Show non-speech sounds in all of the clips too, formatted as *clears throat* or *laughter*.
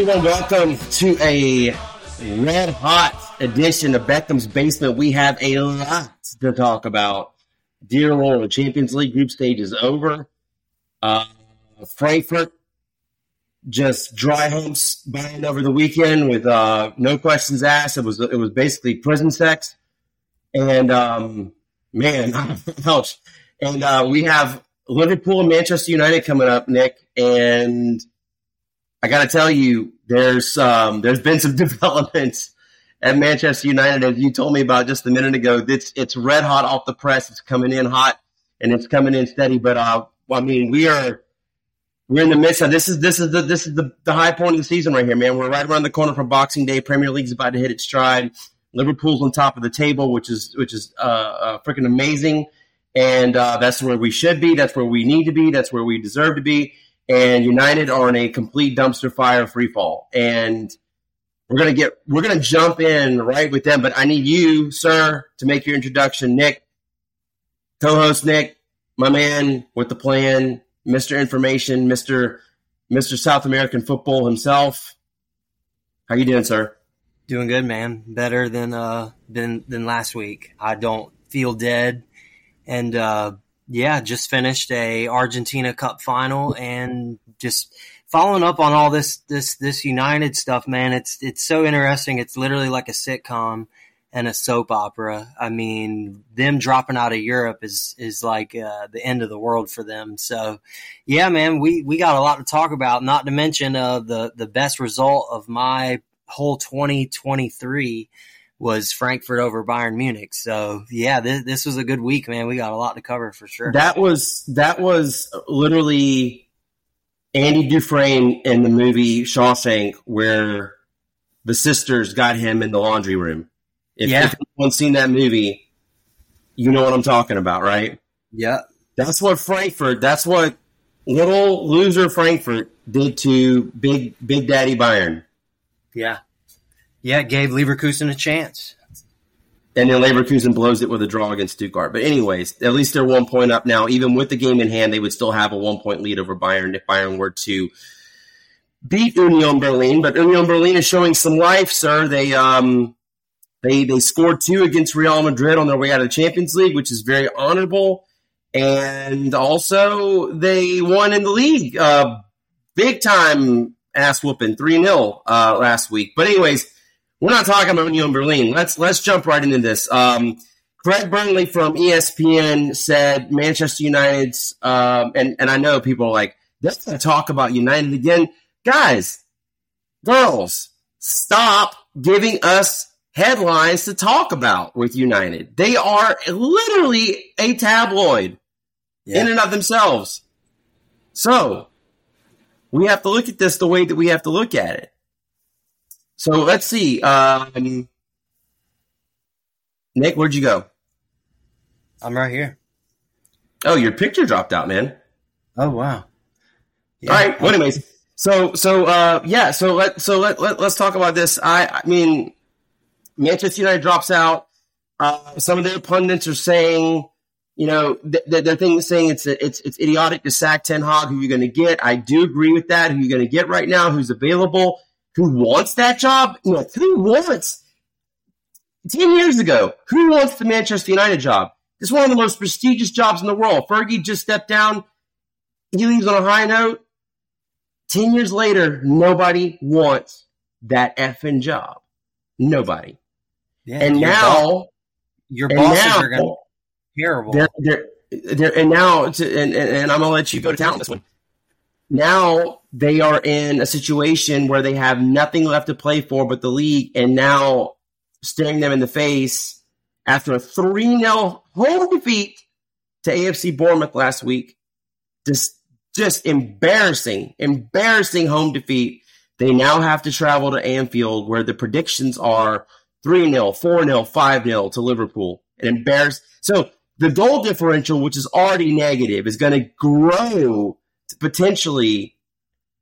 Everyone, welcome to a red hot edition of Beckham's Basement. We have a lot to talk about. Dear Lord, the Champions League group stage is over. Uh, Frankfurt just dry home buying over the weekend with uh, no questions asked. It was it was basically prison sex, and um, man, *laughs* ouch. And uh, we have Liverpool and Manchester United coming up, Nick, and I got to tell you, there's um, there's been some *laughs* developments at Manchester United, as you told me about just a minute ago. It's it's red hot off the press. It's coming in hot and it's coming in steady. But uh, I mean, we are we're in the midst of this is this is the this is the, the high point of the season right here, man. We're right around the corner from Boxing Day. Premier League's about to hit its stride. Liverpool's on top of the table, which is which is uh, uh, freaking amazing, and uh, that's where we should be. That's where we need to be. That's where we deserve to be and United are in a complete dumpster fire free fall. And we're gonna get we're gonna jump in right with them. But I need you, sir, to make your introduction. Nick, co-host Nick, my man with the plan, Mr. Information, Mr. Mr. South American football himself. How you doing, sir? Doing good, man. Better than uh than than last week. I don't feel dead. And uh yeah, just finished a Argentina Cup final and just following up on all this this this United stuff, man. It's it's so interesting. It's literally like a sitcom and a soap opera. I mean, them dropping out of Europe is is like uh, the end of the world for them. So, yeah, man, we we got a lot to talk about. Not to mention uh, the the best result of my whole 2023 was Frankfurt over Bayern Munich. So yeah, this, this was a good week, man. We got a lot to cover for sure. That was that was literally Andy Dufresne in the movie Shawshank, where the sisters got him in the laundry room. If, yeah. if anyone's seen that movie, you know what I'm talking about, right? Yeah. That's what Frankfurt. That's what little loser Frankfurt did to big Big Daddy Bayern. Yeah. Yeah, it gave Leverkusen a chance. And then Leverkusen blows it with a draw against Stuttgart. But anyways, at least they're one point up now. Even with the game in hand, they would still have a one point lead over Bayern if Bayern were to beat Union Berlin. But Union Berlin is showing some life, sir. They um they they scored two against Real Madrid on their way out of the Champions League, which is very honorable. And also they won in the league. Uh, big time ass whooping, 3 0 uh, last week. But anyways, we're not talking about Union Berlin. Let's let's jump right into this. Um, Craig Burley from ESPN said Manchester United's, um, and and I know people are like, let's talk about United again, guys, girls, stop giving us headlines to talk about with United. They are literally a tabloid yeah. in and of themselves. So we have to look at this the way that we have to look at it. So let's see. Um, Nick, where'd you go? I'm right here. Oh, your picture dropped out, man. Oh wow. Yeah. All right. Well, anyways, so so uh, yeah. So let so let, let us talk about this. I I mean, Manchester United drops out. Uh, some of their pundits are saying, you know, th- th- their thing is saying it's it's it's idiotic to sack Ten Hag. Who you're going to get? I do agree with that. Who you're going to get right now? Who's available? Who wants that job? You know, who wants 10 years ago, who wants the Manchester United job? It's one of the most prestigious jobs in the world. Fergie just stepped down. He leaves on a high note. 10 years later, nobody wants that effing job. Nobody. Yeah, and your now, boss, your bosses now, are going to terrible. They're, they're, they're, and now, to, and, and, and I'm going to let you go to town this one. Now they are in a situation where they have nothing left to play for but the league, and now staring them in the face after a 3 0 home defeat to AFC Bournemouth last week. Just, just embarrassing, embarrassing home defeat. They now have to travel to Anfield where the predictions are 3 0, 4 0, 5 0 to Liverpool. And embarrass. So the goal differential, which is already negative, is going to grow potentially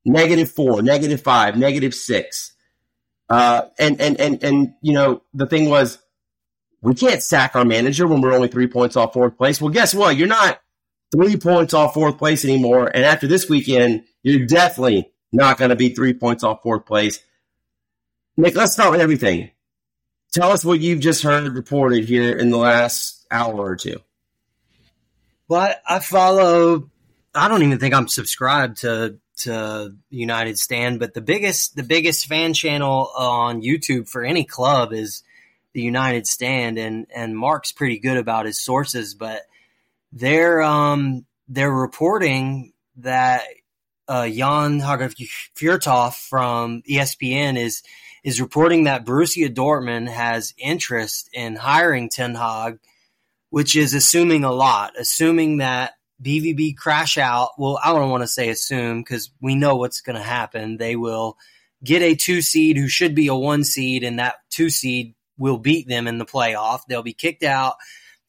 negative four, negative five, negative six. Uh, and, and, and, and, you know, the thing was, we can't sack our manager when we're only three points off fourth place. Well, guess what? You're not three points off fourth place anymore. And after this weekend, you're definitely not going to be three points off fourth place. Nick, let's start with everything. Tell us what you've just heard reported here in the last hour or two. Well, I, I follow. I don't even think I'm subscribed to to United Stand, but the biggest the biggest fan channel on YouTube for any club is the United Stand, and and Mark's pretty good about his sources, but they're um they're reporting that uh, Jan Fjørtoft from ESPN is is reporting that Borussia Dortmund has interest in hiring Ten Hag, which is assuming a lot, assuming that BVB crash out. Well, I don't want to say assume because we know what's going to happen. They will get a two seed who should be a one seed, and that two seed will beat them in the playoff. They'll be kicked out.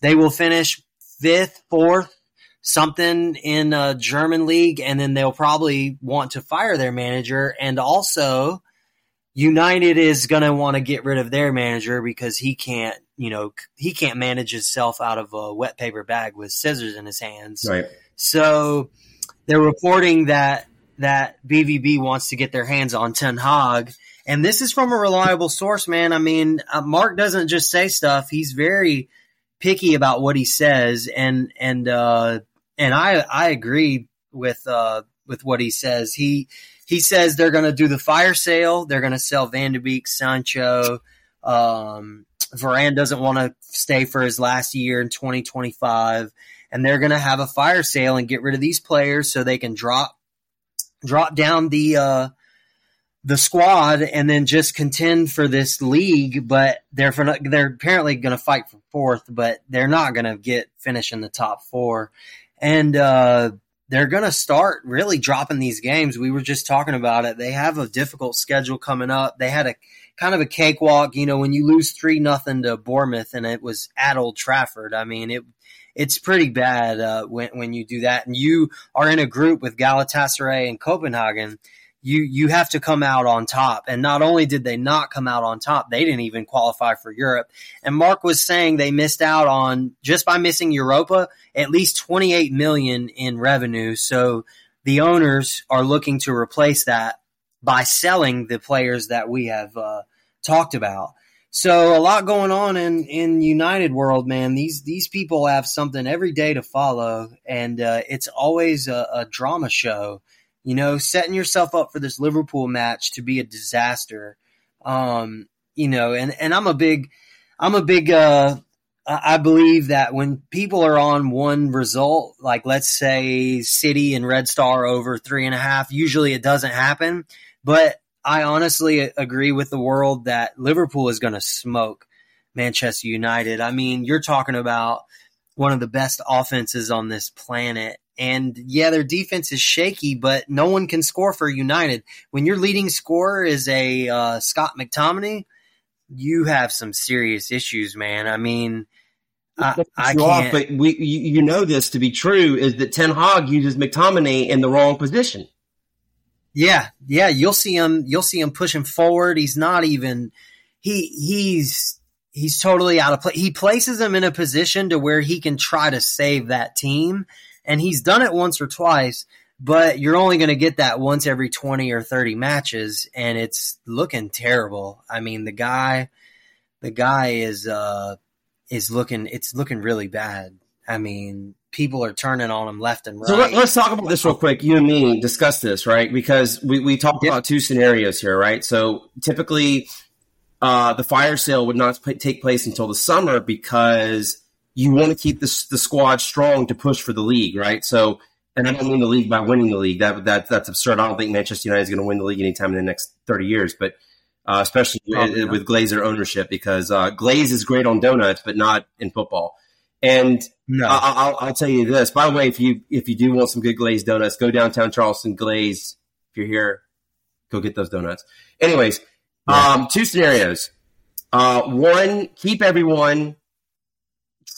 They will finish fifth, fourth, something in a German league, and then they'll probably want to fire their manager. And also, United is going to want to get rid of their manager because he can't, you know, he can't manage himself out of a wet paper bag with scissors in his hands. Right. So they're reporting that that BVB wants to get their hands on Ten Hag. And this is from a reliable source, man. I mean, uh, Mark doesn't just say stuff; he's very picky about what he says, and and uh, and I I agree with uh, with what he says. He he says they're going to do the fire sale. They're going to sell Van de Beek, Sancho. Um, Varane doesn't want to stay for his last year in 2025, and they're going to have a fire sale and get rid of these players so they can drop drop down the uh, the squad and then just contend for this league. But they're for, they're apparently going to fight for fourth, but they're not going to get finish in the top four and uh, they're going to start really dropping these games. We were just talking about it. They have a difficult schedule coming up. They had a kind of a cakewalk, you know, when you lose three nothing to Bournemouth and it was at Old Trafford. I mean, it it's pretty bad uh, when when you do that, and you are in a group with Galatasaray and Copenhagen you you have to come out on top. And not only did they not come out on top, they didn't even qualify for Europe. And Mark was saying they missed out on just by missing Europa at least 28 million in revenue. So the owners are looking to replace that by selling the players that we have uh, talked about. So a lot going on in in United world, man. These these people have something every day to follow, and uh, it's always a, a drama show you know, setting yourself up for this Liverpool match to be a disaster. Um, you know, and, and I'm a big, I'm a big, uh, I believe that when people are on one result, like let's say City and Red Star over three and a half, usually it doesn't happen. But I honestly agree with the world that Liverpool is going to smoke Manchester United. I mean, you're talking about one of the best offenses on this planet. And yeah, their defense is shaky, but no one can score for United. When your leading scorer is a uh, Scott McTominay, you have some serious issues, man. I mean, I, I can't. Off, but we, you, you, know this to be true is that Ten Hag uses McTominay in the wrong position. Yeah, yeah, you'll see him. You'll see him pushing forward. He's not even. He he's he's totally out of play. He places him in a position to where he can try to save that team and he's done it once or twice, but you're only going to get that once every 20 or 30 matches and it's looking terrible. I mean, the guy the guy is uh is looking it's looking really bad. I mean, people are turning on him left and right. So let, us talk about this real quick. You and me discuss this, right? Because we, we talked about two scenarios here, right? So typically, uh, the fire sale would not p- take place until the summer because you want to keep the, the squad strong to push for the league, right? So, and I don't mean the league by winning the league. That, that that's absurd. I don't think Manchester United is going to win the league anytime in the next thirty years, but uh, especially with, with Glazer ownership, because uh, Glaze is great on donuts, but not in football. And no. I, will I'll tell you this. By the way, if you if you do want some good glazed donuts, go downtown Charleston Glaze. If you're here, go get those donuts. Anyways, yeah. um, two scenarios. Uh, one, keep everyone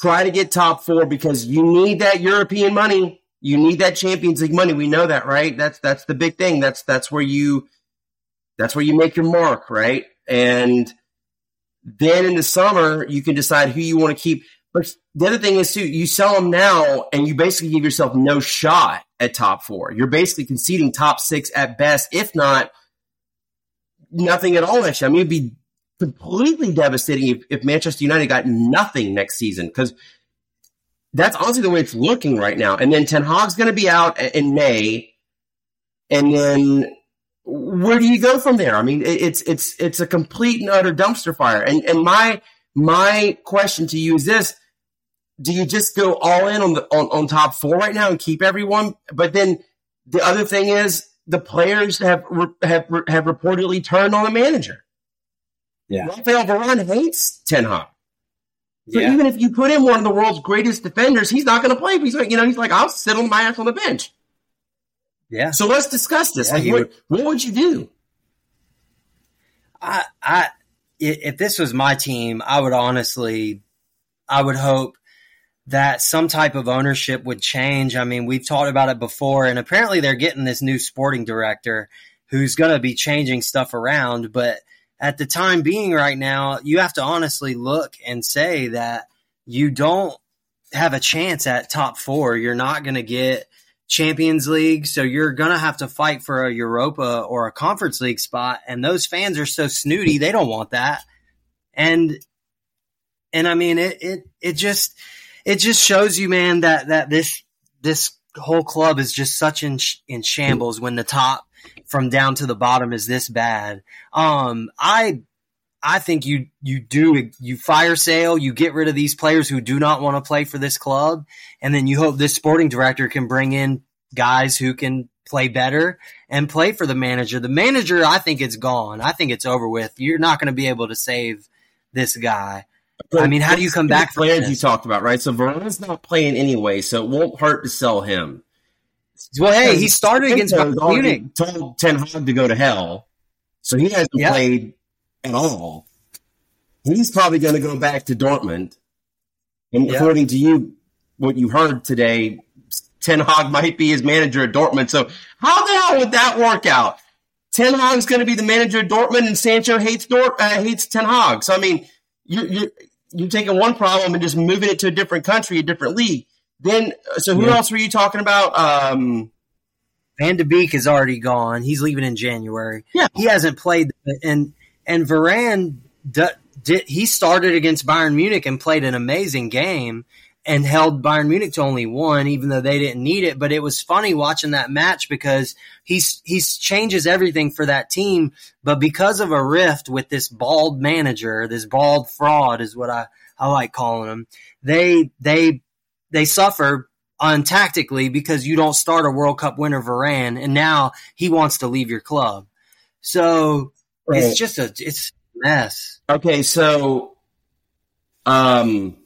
try to get top four because you need that European money. You need that Champions League money. We know that, right? That's that's the big thing. That's that's where you that's where you make your mark, right? And then in the summer, you can decide who you want to keep. But the other thing is too, you sell them now, and you basically give yourself no shot at top four. You're basically conceding top six at best, if not nothing at all Actually. I mean, it'd be completely devastating if, if Manchester United got nothing next season because that's honestly the way it's looking right now. And then Ten Hag's going to be out in May, and then where do you go from there? I mean, it's it's it's a complete and utter dumpster fire. And and my my question to you is this: Do you just go all in on the on, on top four right now and keep everyone? But then the other thing is the players have have have reportedly turned on the manager. Yeah, Rafael Varane hates Ten Hag. So yeah. even if you put in one of the world's greatest defenders, he's not going to play. He's like, you know, he's like, I'll sit on my ass on the bench. Yeah. So let's discuss this. Yeah, like, what, would, what would you do? I, I, if this was my team, I would honestly, I would hope that some type of ownership would change. I mean, we've talked about it before, and apparently they're getting this new sporting director who's going to be changing stuff around. But at the time being right now, you have to honestly look and say that you don't have a chance at top four. You're not going to get Champions League, so you're going to have to fight for a Europa or a Conference League spot. And those fans are so snooty, they don't want that. And, and I mean, it, it, it just, it just shows you, man, that, that this, this whole club is just such in, in shambles when the top from down to the bottom is this bad. Um, I I think you you do you fire sale, you get rid of these players who do not want to play for this club, and then you hope this sporting director can bring in guys who can play better and play for the manager. The manager, I think it's gone. I think it's over with. You're not going to be able to save this guy. But I mean, how do you come back from players you talked about, right? So Varane's not playing anyway, so it won't hurt to sell him. Well, hey, he started against Bayern Munich. Told Ten Hag to go to hell, so he hasn't played at all. He's probably going to go back to Dortmund. And according to you, what you heard today, Ten Hag might be his manager at Dortmund. So how the hell would that work out? Ten Hag's going to be the manager at Dortmund, and Sancho hates Dort uh, hates Ten Hag. So I mean, you you you're taking one problem and just moving it to a different country, a different league. Then, so who yeah. else were you talking about? Um, Van de Beek is already gone. He's leaving in January. Yeah, he hasn't played, and and Varane did, he started against Bayern Munich and played an amazing game and held Bayern Munich to only one, even though they didn't need it. But it was funny watching that match because he's he's changes everything for that team. But because of a rift with this bald manager, this bald fraud is what I, I like calling him. They they they suffer untactically because you don't start a World Cup winner Varane, and now he wants to leave your club. So right. it's just a it's a mess. Okay, so um,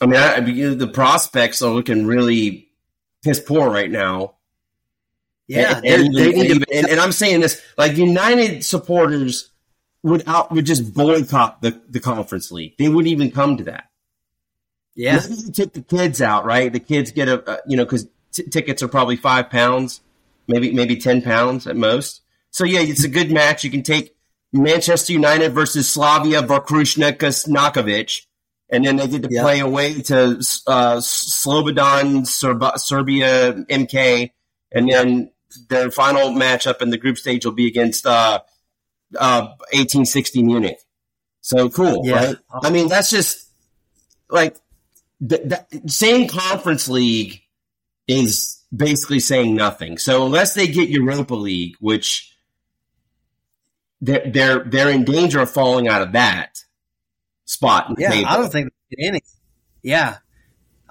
I mean, I, the prospects are looking really piss poor right now. Yeah, and, and, and, and, I'm saying this like United supporters would out would just boycott the, the conference league. They wouldn't even come to that. Yeah. Maybe you take the kids out, right? The kids get a, you know, because t- tickets are probably five pounds, maybe maybe ten pounds at most. So yeah, it's a good match. You can take Manchester United versus Slavia Vrhbosna and then they get to play away to uh, Slobodan Serb- Serbia MK, and then their final matchup in the group stage will be against uh, uh, 1860 Munich. So cool, yeah. right? I mean, that's just like the, the same conference league is basically saying nothing. So unless they get Europa League, which they're they're they're in danger of falling out of that spot. Yeah, I don't think any. Yeah,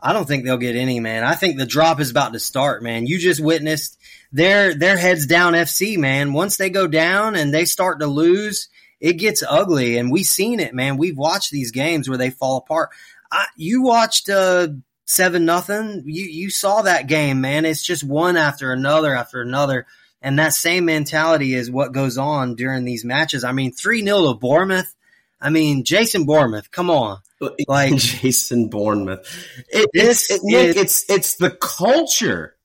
I don't think they'll get any. Man, I think the drop is about to start. Man, you just witnessed their their heads down FC. Man, once they go down and they start to lose, it gets ugly, and we've seen it. Man, we've watched these games where they fall apart. I, you watched uh, seven nothing. You you saw that game, man. It's just one after another after another, and that same mentality is what goes on during these matches. I mean, three 0 to Bournemouth. I mean, Jason Bournemouth. Come on, *laughs* like Jason Bournemouth. It, it's it, Nick, it's it's the culture.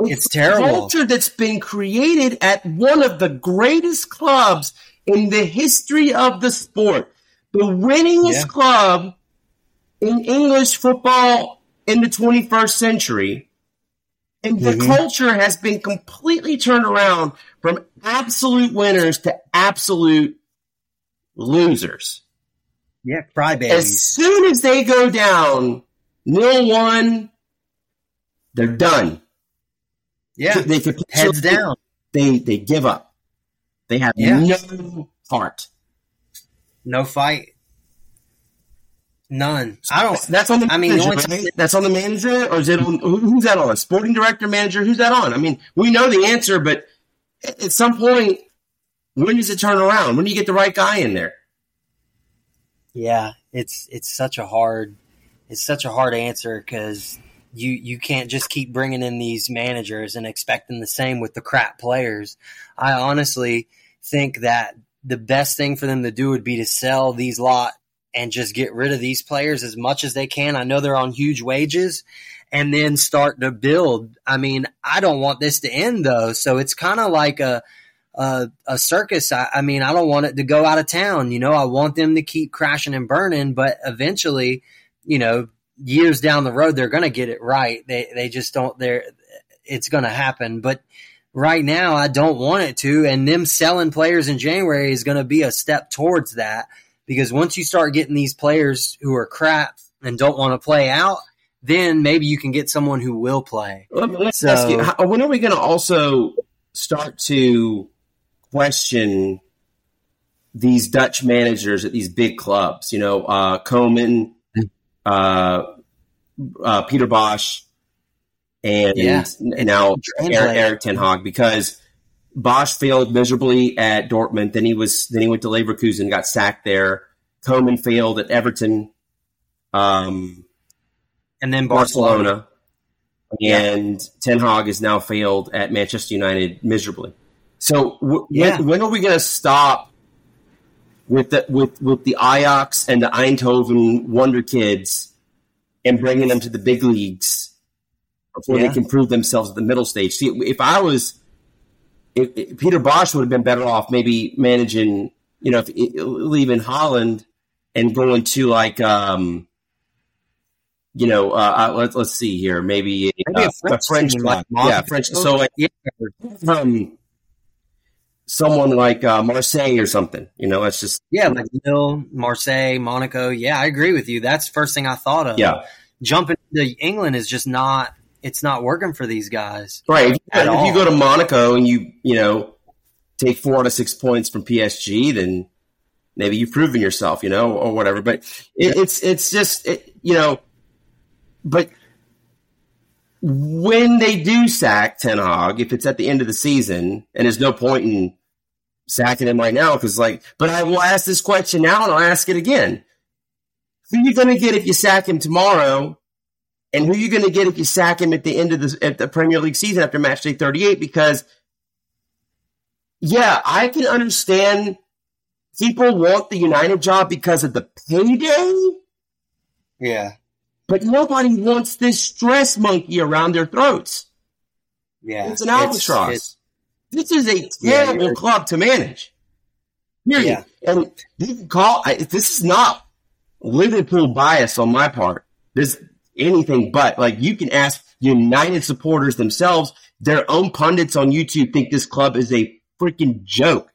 It's, it's terrible. culture that's been created at one of the greatest clubs in the history of the sport the winningest Yeah. club in English football in the 21st century. And the Mhm. culture has been completely turned around from absolute winners to absolute losers. Yeah, crybabies. As soon as they go down nil one, they're done. yeah, They heads down. They they give up. They have Yeah. no heart. No fight. None. I don't. That's on the I mean, the manager, only- right? That's on the manager, or is it on who- who's that on? A sporting director, manager? Who's that on? I mean, we know the answer, but at at some point, when does it turn around? When do you get the right guy in there? Yeah, it's it's such a hard it's such a hard answer because you you can't just keep bringing in these managers and expecting the same with the crap players. I honestly think that the best thing for them to do would be to sell these lot and just get rid of these players as much as they can. I know they're on huge wages and then start to build. I mean, I don't want this to end though, so it's kind of like a a, a circus. I, I mean, I don't want it to go out of town. You know, I want them to keep crashing and burning, but eventually, you know, years down the road, they're going to get it right. They they just don't. They're it's going to happen, but. Right now, I don't want it to, and them selling players in January is going to be a step towards that because once you start getting these players who are crap and don't want to play out, then maybe you can get someone who will play. Let me, So- ask you: how, when are we going to also start to question these Dutch managers at these big clubs? You know, uh, Koeman, uh, uh, Peter Bosz, and Yeah. now Erik, Erik Ten Hag because Bosz failed miserably at Dortmund. Then he was then he went to Leverkusen, got sacked there. Koeman failed at Everton, um, And then Barcelona. Barcelona, and Ten Hag has now failed at Manchester United miserably. So w- Yeah. when, when are we going to stop with the with with the Ajax and the Eindhoven Wonder Kids and bringing them to the big leagues before Yeah. they can prove themselves at the middle stage? See, if I was if, if Peter Bosz would have been better off maybe managing, you know, if, leaving Holland and going to like, um, you know, uh, uh, let's let's see here, maybe, Maybe uh, a French club. like yeah, French. So like Yeah. from someone like uh, Marseille or something, you know, it's just Yeah, like Lille, Marseille, Monaco. Yeah, I agree with you. That's the first thing I thought of. yeah, Jumping to England is just not it's not working for these guys. right. If, all. you go to Monaco and you you know take four out of six points from PSG, then maybe you've proven yourself, you know, or whatever. But it, it's it's just it, you know, but when they do sack Ten Hag, if it's at the end of the season, and there's no point in sacking him right now, because like, but I will ask this question now, and I'll ask it again: Who are you going to get if you sack him tomorrow? And who are you going to get if you sack him at the end of the at the Premier League season after match day 38? Because yeah, I can understand people want the United job because of the payday, Yeah. but nobody wants this stress monkey around their throats. Yeah. It's an albatross. it's- this is a terrible you're- club to manage. Period. Yeah. And you can call I, this is not Liverpool bias on my part. This anything but like you can ask United supporters themselves. Their own pundits on YouTube think this club is a freaking joke.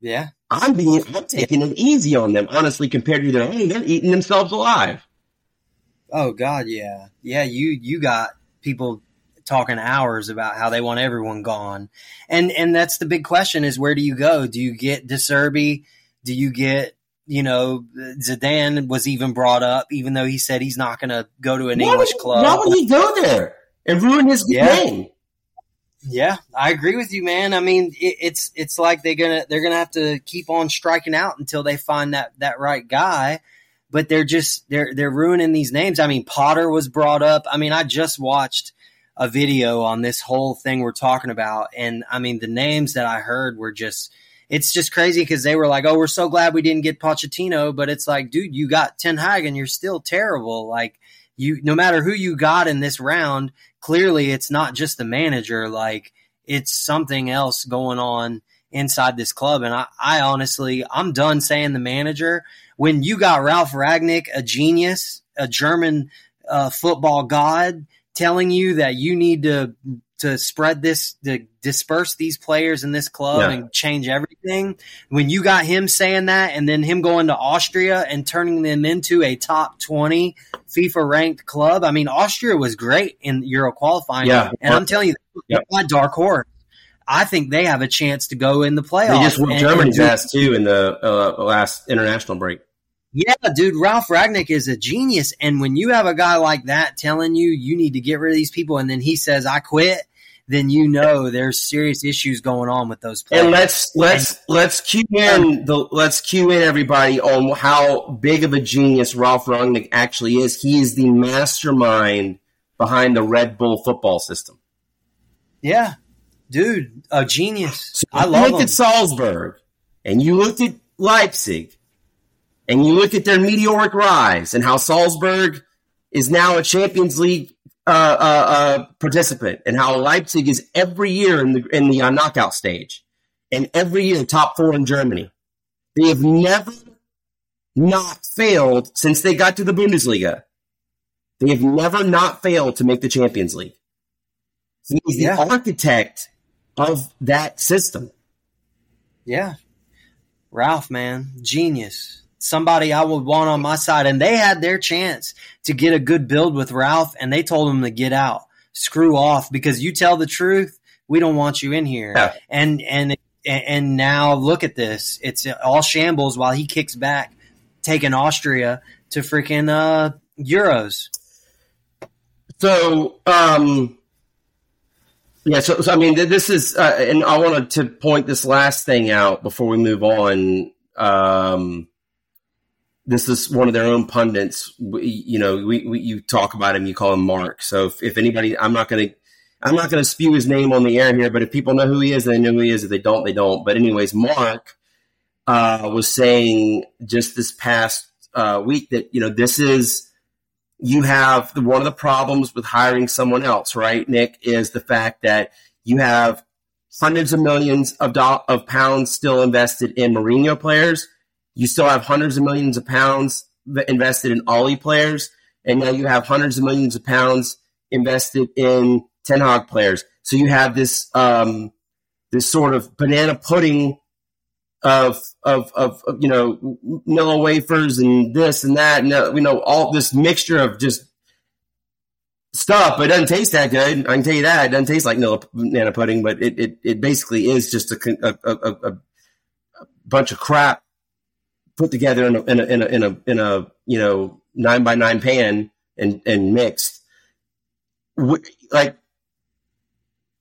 yeah. I'm being I'm taking it easy on them, honestly, compared to their own. They're eating themselves alive. Oh God, yeah. Yeah, you you got people talking hours about how they want everyone gone. And and that's the big question is where do you go? Do you get De Zerbi? Do you get you know, Zidane was even brought up, even though he said he's not going to go to an Why English would- club. Why would he go there and ruin his Yeah. name? Yeah, I agree with you, man. I mean, it, it's it's like they're gonna they're gonna have to keep on striking out until they find that that right guy. But they're just they're they're ruining these names. I mean, Potter was brought up. I mean, I just watched a video on this whole thing we're talking about, and I mean, the names that I heard were just it's just crazy because they were like, "Oh, we're so glad we didn't get Pochettino," but it's like, dude, you got Ten Hag and you're still terrible. Like you, no matter who you got in this round, clearly it's not just the manager. Like it's something else going on inside this club. And I, I honestly, I'm done saying the manager. When you got Ralf Rangnick, a genius, a German uh, football god, telling you that you need to to spread this to disperse these players in this club yeah. and change everything. When you got him saying that and then him going to Austria and turning them into a top 20 FIFA ranked club. I mean, Austria was great in Euro qualifying. Yeah. And I'm telling you, yeah. my dark horse. I think they have a chance to go in the playoffs. They just whooped Germany's ass too in the uh, last international break. Yeah, dude, Ralf Rangnick is a genius. And when you have a guy like that telling you you need to get rid of these people, and then he says, I quit, then you know there's serious issues going on with those players. And let's let's and, let's cue in the let's cue in everybody on how big of a genius Ralf Rangnick actually is. He is the mastermind behind the Red Bull football system. Yeah, dude, a genius. So I love. Look him. at Salzburg, and you looked at Leipzig and you look at their meteoric rise and how Salzburg is now a Champions League uh, uh, uh, participant, and how Leipzig is every year in the in the uh, knockout stage, and every year top four in Germany. They have never not failed since they got to the Bundesliga. They have never not failed to make the Champions League. He's yeah. the architect of that system. Yeah. Ralf, man, genius somebody I would want on my side. And they had their chance to get a good build with Ralf, and they told him to get out, screw off, because you tell the truth, we don't want you in here. Yeah. And and and now look at this, it's all shambles while he kicks back, taking Austria to freaking uh, Euros. So, um, yeah, so, so I mean, this is, uh, and I wanted to point this last thing out before we move on. Um, this is one of their own pundits. We, you know, we, we, you talk about him, you call him Mark. So if, if anybody, I'm not going to, I'm not going to spew his name on the air here, but if people know who he is, they know who he is. If they don't, they don't. But anyways, Mark uh, was saying just this past uh, week that you know this is you have the, one of the problems with hiring someone else, right? Nick is the fact that you have hundreds of millions of do- of pounds still invested in Mourinho players you still have hundreds of millions of pounds invested in Ole players, and now you have hundreds of millions of pounds invested in Ten Hag players. So you have this um, this sort of banana pudding of, of of, of you know Nilla wafers and this and that, and uh, you know all this mixture of just stuff, but it doesn't taste that good. I can tell you that it doesn't taste like Nilla banana pudding, but it it, it basically is just a, a, a, a bunch of crap put together in a, in a, in a, in a, in a you know, nine by nine pan and, and mixed. Like,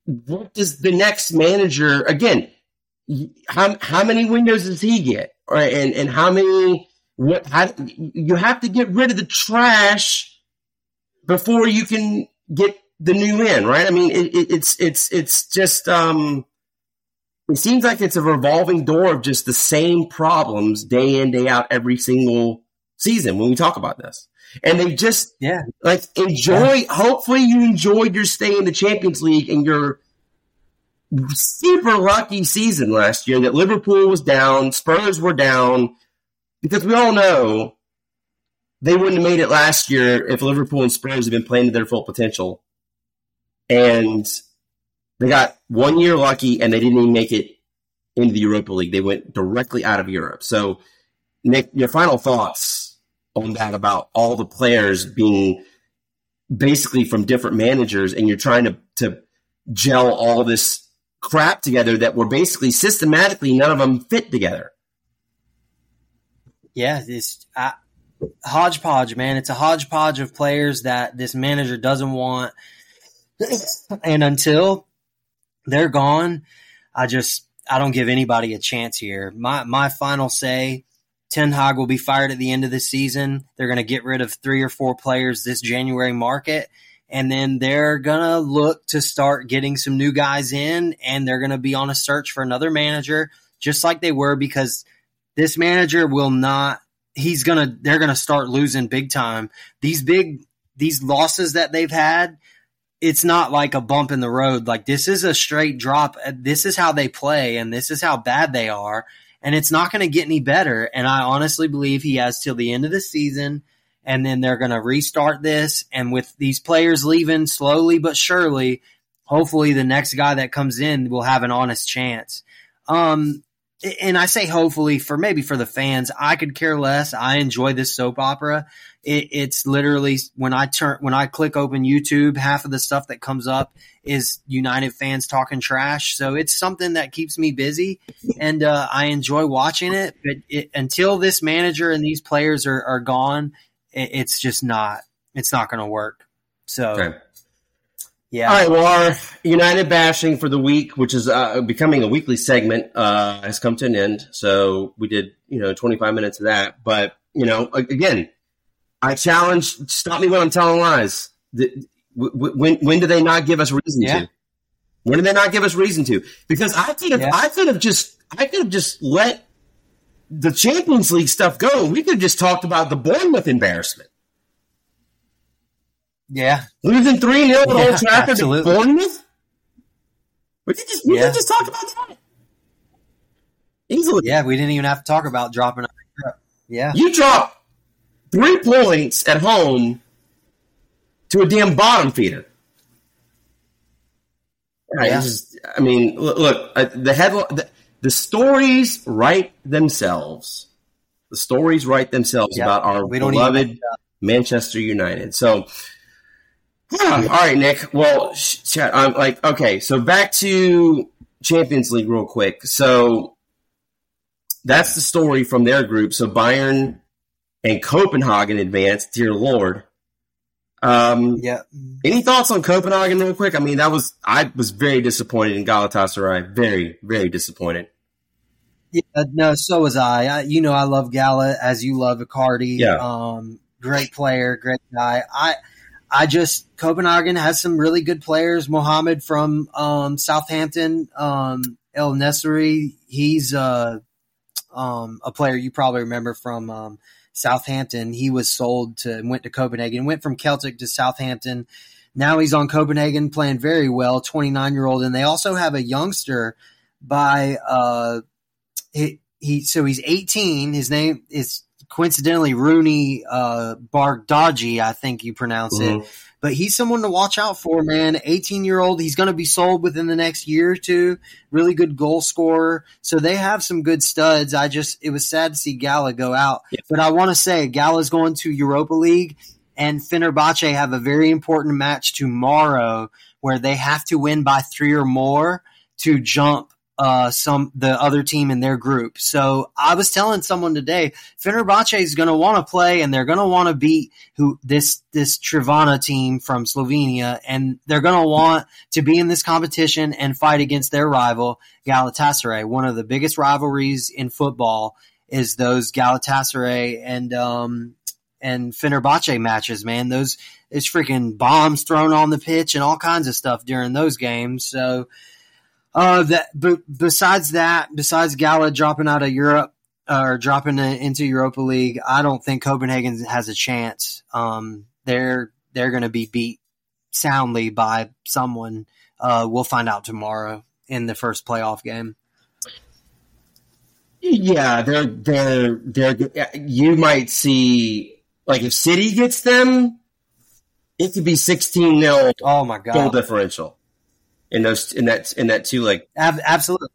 what does the next manager, again, how, how many windows does he get? Right. And, and how many, what, how, you have to get rid of the trash before you can get the new in, right? I mean, it, it, it's, it's, it's just, um, it seems like it's a revolving door of just the same problems day in day out every single season when we talk about this. And they just yeah. like enjoy yeah. hopefully you enjoyed your stay in the champions league and your super lucky season last year that liverpool was down spurs were down because we all know they wouldn't have made it last year if liverpool and spurs had been playing to their full potential. And they got one year lucky and they didn't even make it into the Europa League. They went directly out of Europe. So, Nick, your final thoughts on that about all the players being basically from different managers and you're trying to, to gel all this crap together that were basically systematically none of them fit together. Yeah, this hodgepodge, man. It's a hodgepodge of players that this manager doesn't want. *clears throat* and until they're gone. I just I don't give anybody a chance here. My my final say, Ten Hag will be fired at the end of the season. They're going to get rid of three or four players this January market, and then they're going to look to start getting some new guys in, and they're going to be on a search for another manager, just like they were, because this manager will not. He's gonna. They're gonna start losing big time. These big these losses that they've had it's not like a bump in the road. Like this is a straight drop. This is how they play, and this is how bad they are, and it's not going to get any better. And I honestly believe he has till the end of the season, and then they're going to restart this. And with these players leaving slowly but surely, hopefully the next guy that comes in will have an honest chance. Um, and I say hopefully for maybe for the fans, I could care less. I enjoy this soap opera. It, it's literally when I turn when I click open YouTube, half of the stuff that comes up is United fans talking trash. So it's something that keeps me busy, and uh, I enjoy watching it. But it, until this manager and these players are, are gone, it, it's just not it's not going to work. So. Okay. Yeah. All right. Well, our United bashing for the week, which is uh, becoming a weekly segment, uh, has come to an end. So we did, you know, 25 minutes of that. But, you know, again, I challenge, stop me when I'm telling lies. The, when, when do they not give us reason yeah. to? When do they not give us reason to? Because I could have, yeah. I could have just, I could have just let the Champions League stuff go. We could have just talked about the Bournemouth embarrassment. Yeah. Losing 3 0 at yeah, Old Trafford to Bournemouth? We could just, we yeah. just talk about that. Easily. Yeah, we didn't even have to talk about dropping. Yeah. You drop three points at home to a damn bottom feeder. Yeah. Just, I mean, look, look uh, the headline, the, the, stories write themselves. The stories write themselves about our beloved Manchester United. So, all right, Nick. Well, I'm like, okay, so back to Champions League real quick. So that's the story from their group. So Bayern and Copenhagen advanced. Dear Lord. Um, yeah. Any thoughts on Copenhagen real quick? I mean, that was I was very disappointed in Galatasaray. Very, very disappointed. Yeah, no, so was I. I you know, I love Gala as you love Icardi. Yeah. Um, great player, great guy. I I just Copenhagen has some really good players. Mohamed from um, Southampton, um, Elyounoussi, he's uh, um, a player you probably remember from um, Southampton. He was sold to went to Copenhagen, went from Celtic to Southampton. Now he's on Copenhagen playing very well, 29 year old, and they also have a youngster by uh, he, he so he's 18. His name is coincidentally Roony uh, Bardghji, I think you pronounce mm-hmm. it. But he's someone to watch out for, man. 18 year old. He's going to be sold within the next year or two. Really good goal scorer. So they have some good studs. I just, it was sad to see Gala go out. Yeah. But I want to say Gala's going to Europa League and Fenerbahce have a very important match tomorrow where they have to win by three or more to jump uh, some the other team in their group. So I was telling someone today, Fenerbahce is going to want to play and they're going to want to beat who this this Trivana team from Slovenia, and they're going to want to be in this competition and fight against their rival Galatasaray. One of the biggest rivalries in football is those Galatasaray and um, and Fenerbahce matches. Man, those it's freaking bombs thrown on the pitch and all kinds of stuff during those games. So uh, that, but besides that, besides Gala dropping out of Europe or dropping into Europa League, I don't think Copenhagen has a chance. Um, they're they're going to be beat soundly by someone. Uh, we'll find out tomorrow in the first playoff game. Yeah, they're they're they're. You might see like if City gets them, it could be sixteen 0 Oh my god, goal differential in those in that in that too. like Ab- absolutely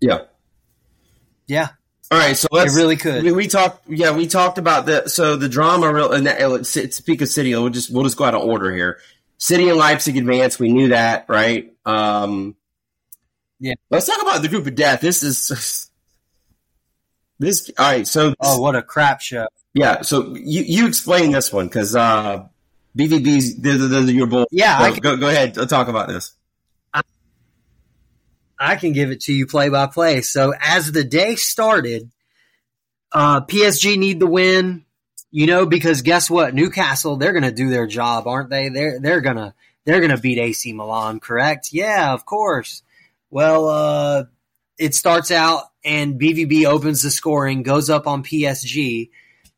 yeah yeah all right so let's it really could we, we, talked yeah we talked about the so the drama real and that, speak of city we'll just we'll just go out of order here city and leipzig advance we knew that right um yeah let's talk about the group of death this is this all right so oh what a crap show yeah so you you explain this one because uh BVB's those are your boys. Yeah, so can, go go ahead. talk about this. I can give it to you play by play. So as the day started, uh, PSG need the win, you know, because guess what? Newcastle, they're going to do their job, aren't they? They're, they're going to, they're going to beat AC Milan, correct? Yeah, of course. Well, uh, it starts out and BVB opens the scoring, goes up on PSG.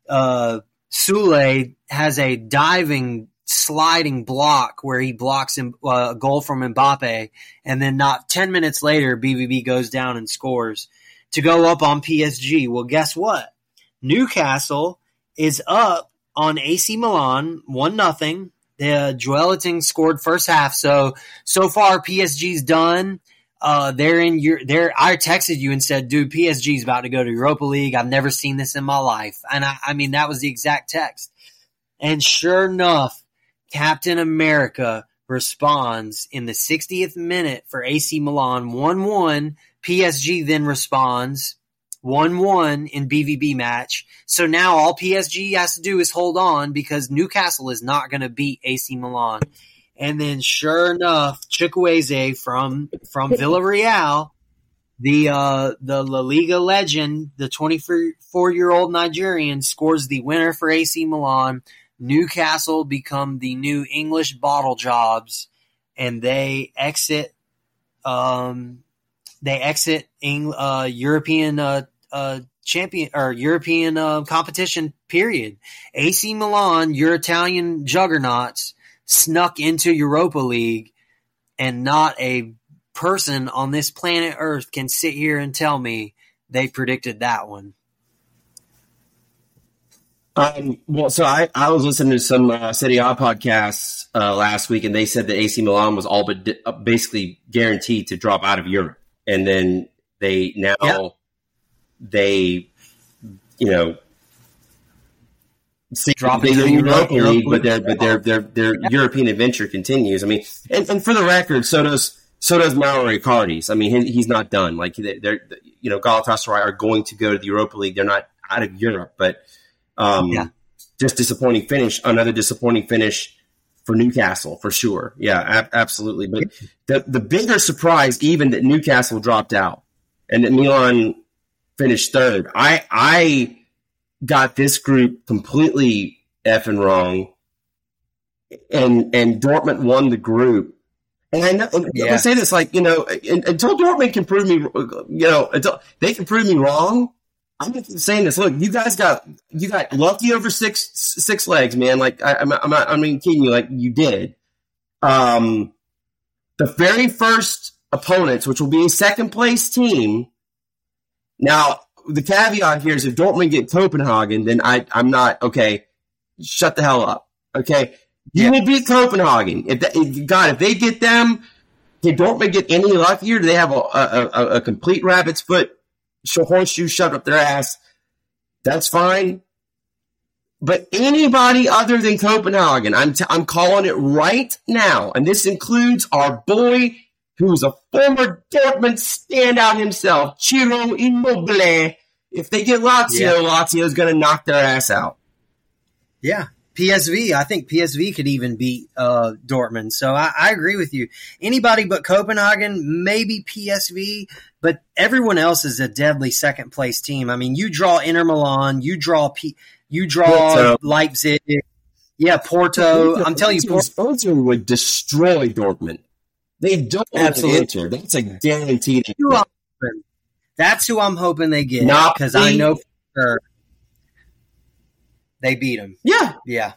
Uh, Soulé has a diving sliding block where he blocks uh, a goal from Mbappe, and then not ten minutes later, BVB goes down and scores to go up on PSG. Well, guess what? Newcastle is up on AC Milan one nothing. The Joelinton scored first half, so so far PSG's done. Uh, they're in your. They're. I texted you and said, "Dude, PSG's about to go to Europa League. I've never seen this in my life." And I, I mean, that was the exact text. And sure enough, Captain America responds in the 60th minute for AC Milan 1 1. PSG then responds 1 1 in BVB match. So now all PSG has to do is hold on because Newcastle is not going to beat AC Milan. And then sure enough, Chukwueze from, from *laughs* Villarreal, the, uh, the La Liga legend, the 24 year old Nigerian scores the winner for AC Milan Newcastle become the new English bottle jobs, and they exit. Um, they exit Eng- uh, European uh, uh, champion or European uh, competition. Period. AC Milan, your Italian juggernauts, snuck into Europa League, and not a person on this planet Earth can sit here and tell me they predicted that one. Um, well, so I, I was listening to some uh, Serie A podcasts uh, last week, and they said that AC Milan was all but di- uh, basically guaranteed to drop out of Europe, and then they now they, you know, see drop in the Europa League, League, but their but their their their. European adventure continues. I mean, and, and, for the record, so does so does Mauro Icardi's. I mean, he, he's not done. Like they're you know Galatasaray are going to go to the Europa League. They're not out of Europe, but um, yeah. Just disappointing finish. Another disappointing finish for Newcastle for sure. Yeah, ab- absolutely. But the the bigger surprise, even that Newcastle dropped out and that Milan finished third. I I got this group completely effing wrong, and and Dortmund won the group. And I know yeah. I say this like you know until Dortmund can prove me, you know, until they can prove me wrong. I'm just saying this. Look, you guys got you got lucky over six six legs, man. Like I, am I'm not, I'm not kidding you. Like you did. Um, the very first opponents, which will be a second place team. Now, the caveat here is if Dortmund get Copenhagen, then I I'm not okay. Shut the hell up. Okay, you yeah. will beat Copenhagen. If, if God, if they get them, did Dortmund get any luckier? Do they have a, a, a, a complete rabbit's foot horseshoe shoved up their ass. That's fine. But anybody other than Copenhagen, I'm, t- I'm calling it right now. And this includes our boy who's a former Dortmund standout himself, Ciro Immobile. If they get Lazio, yeah. Lazio's going to knock their ass out. Yeah. PSV, I think PSV could even beat uh, Dortmund. So I, I, agree with you. Anybody but Copenhagen, maybe PSV, but everyone else is a deadly second place team. I mean, you draw Inter Milan, you draw P, you draw Porto. Leipzig, yeah, Porto. I'm telling you, Porto would destroy Dortmund. They don't absolutely. Enter. That's a guaranteed. That's who I'm hoping they get because I know for sure they beat them. Yeah, yeah.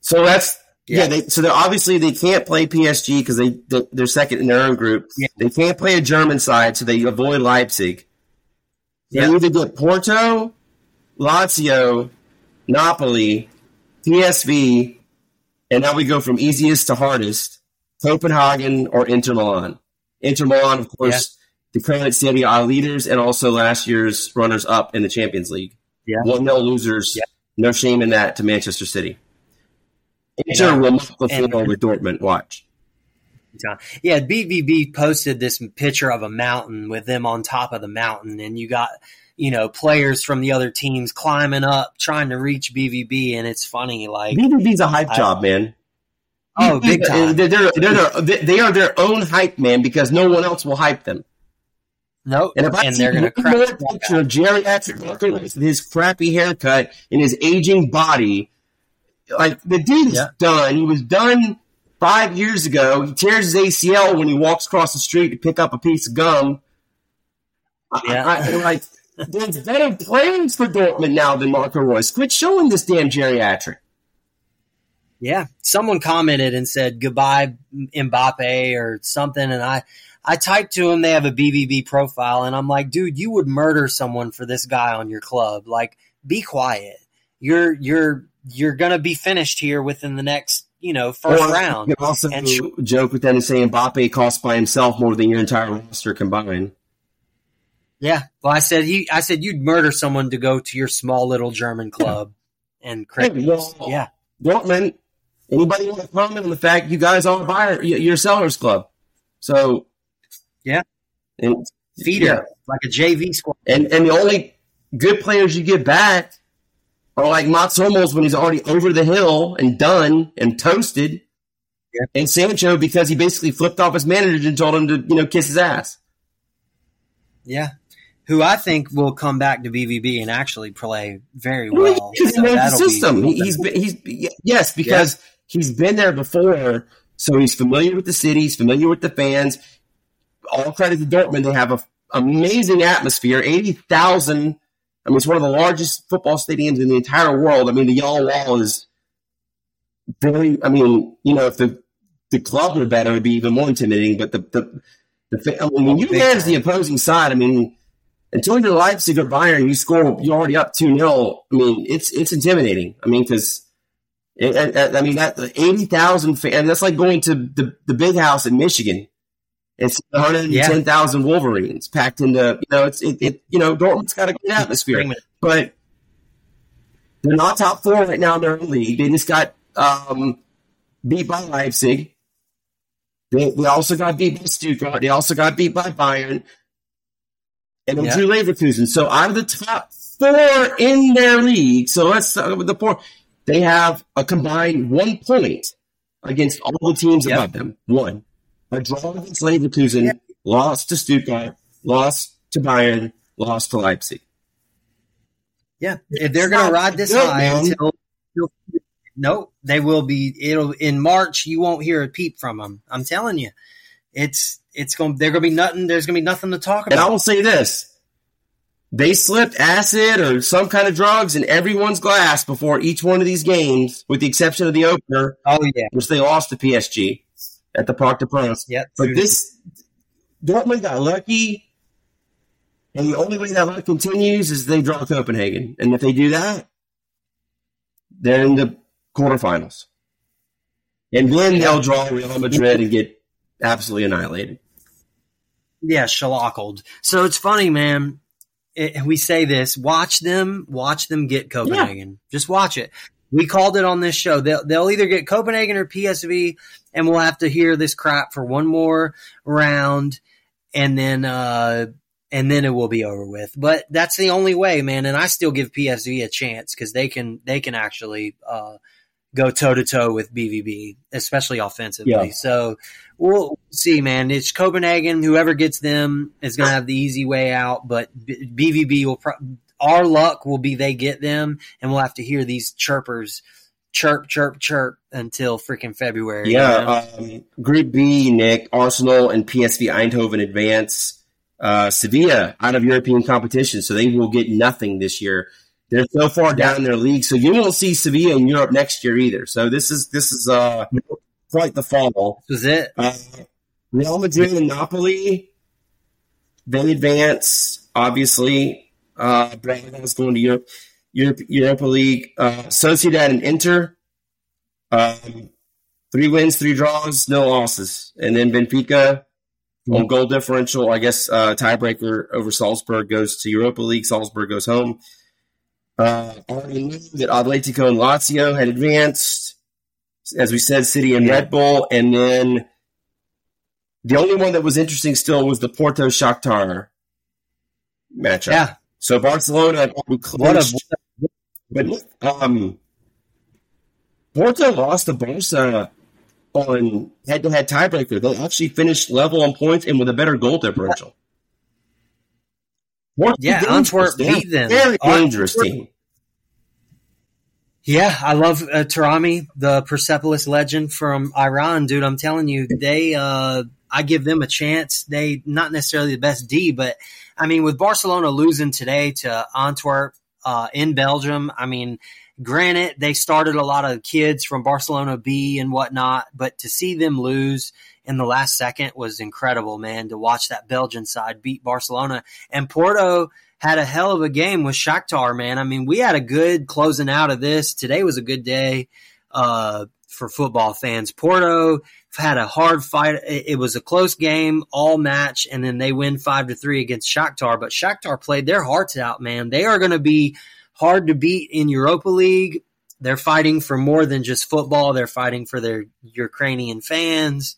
So that's yeah. yeah they, so they're obviously they can't play PSG because they, they are second in their own group. Yeah. They can't play a German side, so they avoid Leipzig. They yeah. either get Porto, Lazio, Napoli, PSV, and now we go from easiest to hardest: Copenhagen or Inter Milan. Inter Milan, of course, yeah. the current Serie A leaders and also last year's runners up in the Champions League. Yeah. One nil losers. Yeah. No shame in that to Manchester City. Inter will not the floor with Dortmund. Watch. Yeah, BVB posted this picture of a mountain with them on top of the mountain, and you got you know players from the other teams climbing up trying to reach BVB, and it's funny. Like BVB's a hype I, job, man. Oh, big time! They're, they're, they're, they are their own hype man because no one else will hype them. No, and if I and see they're going to crack picture of geriatric Walker with his crappy haircut and his aging body, like the dude is yeah. done. He was done five years ago. He tears his ACL when he walks across the street to pick up a piece of gum. Yeah, I, I, like there's better plans for Dortmund now than Marco Reus. Quit showing this damn geriatric. Yeah, someone commented and said goodbye Mbappe or something, and I I typed to him they have a BVB profile, and I'm like, dude, you would murder someone for this guy on your club. Like, be quiet. You're you're you're gonna be finished here within the next you know first Or round. You can also And sh- joke with them and say Mbappe costs by himself more than your entire roster combined. Yeah. Well, I said he. I said you'd murder someone to go to your small little German club, and Hey, Craig. well, Yeah. Dortmund, anybody want to comment on the fact you guys are buyer, your sellers club? So, Yeah. and Feeder yeah. like a JV squad. and and the only good players you get back are like Mats Hummels when he's already over the hill and done and toasted, Yeah. and Sancho because he basically flipped off his manager and told him to you know kiss his ass. Yeah. Who I think will come back to BVB and actually play very well. Because he So knows the be- system. He, he's *laughs* been, he's yes, because he's been there before, so he's familiar with the city. He's familiar with the fans. All credit to Dortmund; they have an amazing atmosphere. Eighty thousand. I mean, it's one of the largest football stadiums in the entire world. I mean, the Yellow Wall is very. I mean, you know, if the the club were better, it'd be even more intimidating. But the the, the I mean, when you manage the opposing side, I mean, until you're Leipzig or Bayern, you score, you're already up 2 0. I mean, it's it's intimidating. I mean, because, I mean, that 80,000 fans, that's like going to the, the big house in Michigan. It's 110,000 Wolverines packed into, you know, it's, it, it you know, Dortmund's got a good atmosphere, but they're not top four right now in their own league. They just got um, beat by Leipzig. They, they also got beat by Stuttgart. They also got beat by Bayern and Yeah. drew Leverkusen. So out of the top four in their league, so let's start with the four. They have a combined one point against all the teams Yep. above them. One. A draw against Leverkusen, lost to Stuttgart, lost to Bayern, lost to Leipzig. Yeah, if they're going to ride this good, high man. until, until no, they will be. It'll in March. You won't hear a peep from them. I'm telling you, it's it's going. They're going to be nothing. There's going to be nothing to talk about. And I will say this. They slipped acid or some kind of drugs in everyone's glass before each one of these games, with the exception of the opener, Oh yeah, which they lost to PSG at the Parc de France. yeah. But this Dortmund got lucky, and the only way that luck continues is they draw Copenhagen, and if they do that, they're in the quarterfinals, and then they'll draw Real Madrid and get absolutely annihilated. yeah, shellackled. So it's funny, man. It, we say this: watch them, watch them get Copenhagen. Just watch it. We called it on this show. They'll they'll either get Copenhagen or PSV, and we'll have to hear this crap for one more round, and then uh and then it will be over with. But that's the only way, man. And I still give PSV a chance because they can they can actually uh go toe to toe with BVB, especially offensively. Yeah. So we'll see, man. It's Copenhagen. Whoever gets them is going to have the easy way out, but BVB will. Pro- our luck will be they get them, and we'll have to hear these chirpers chirp, chirp, chirp until freaking February. you know? Yeah, um, Group B, Nick, Arsenal and PSV Eindhoven advance. Uh, Sevilla out of European competition, so they will get nothing this year. They're so far down in their league, so you won't see Sevilla in Europe next year either. So this is this is uh quite the fall. this was it. Uh, Real Madrid and Napoli, they advance. Obviously, uh, Braga's going to Europe, Europe, Europa League. Uh, Sociedad and Inter, um, three wins, three draws, no losses, and then Benfica on goal differential. I guess uh, tiebreaker over Salzburg goes to Europa League. Salzburg goes home. Uh, already knew that Atletico and Lazio had advanced. As we said, City and Yeah. Red Bull, and then the only one that was interesting still was the Porto Shakhtar matchup. Yeah. So Barcelona What clinched, a but um, Porto lost to Barca on head-to-head tiebreaker. They actually finished level on points and with a better goal differential. Porto's Yeah, dangerous. Antwerp beat them. Very dangerous Antwerp- team. Yeah, I love uh, Taremi, the Persepolis legend from Iran, dude. I'm telling you, they, uh, I give them a chance. They not necessarily the best D, but I mean, with Barcelona losing today to Antwerp uh, in Belgium, I mean, Granted, they started a lot of kids from Barcelona B and whatnot, but to see them lose in the last second was incredible, man. To watch that Belgian side beat Barcelona and Porto had a hell of a game with Shakhtar, man. I mean, we had a good closing out of this. Today was a good day uh, for football fans. Porto had a hard fight. It was a close game, all match, and then they win five to three against Shakhtar. But Shakhtar played their hearts out, man. They are going to be hard to beat in Europa League. They're fighting for more than just football. They're fighting for their Ukrainian fans.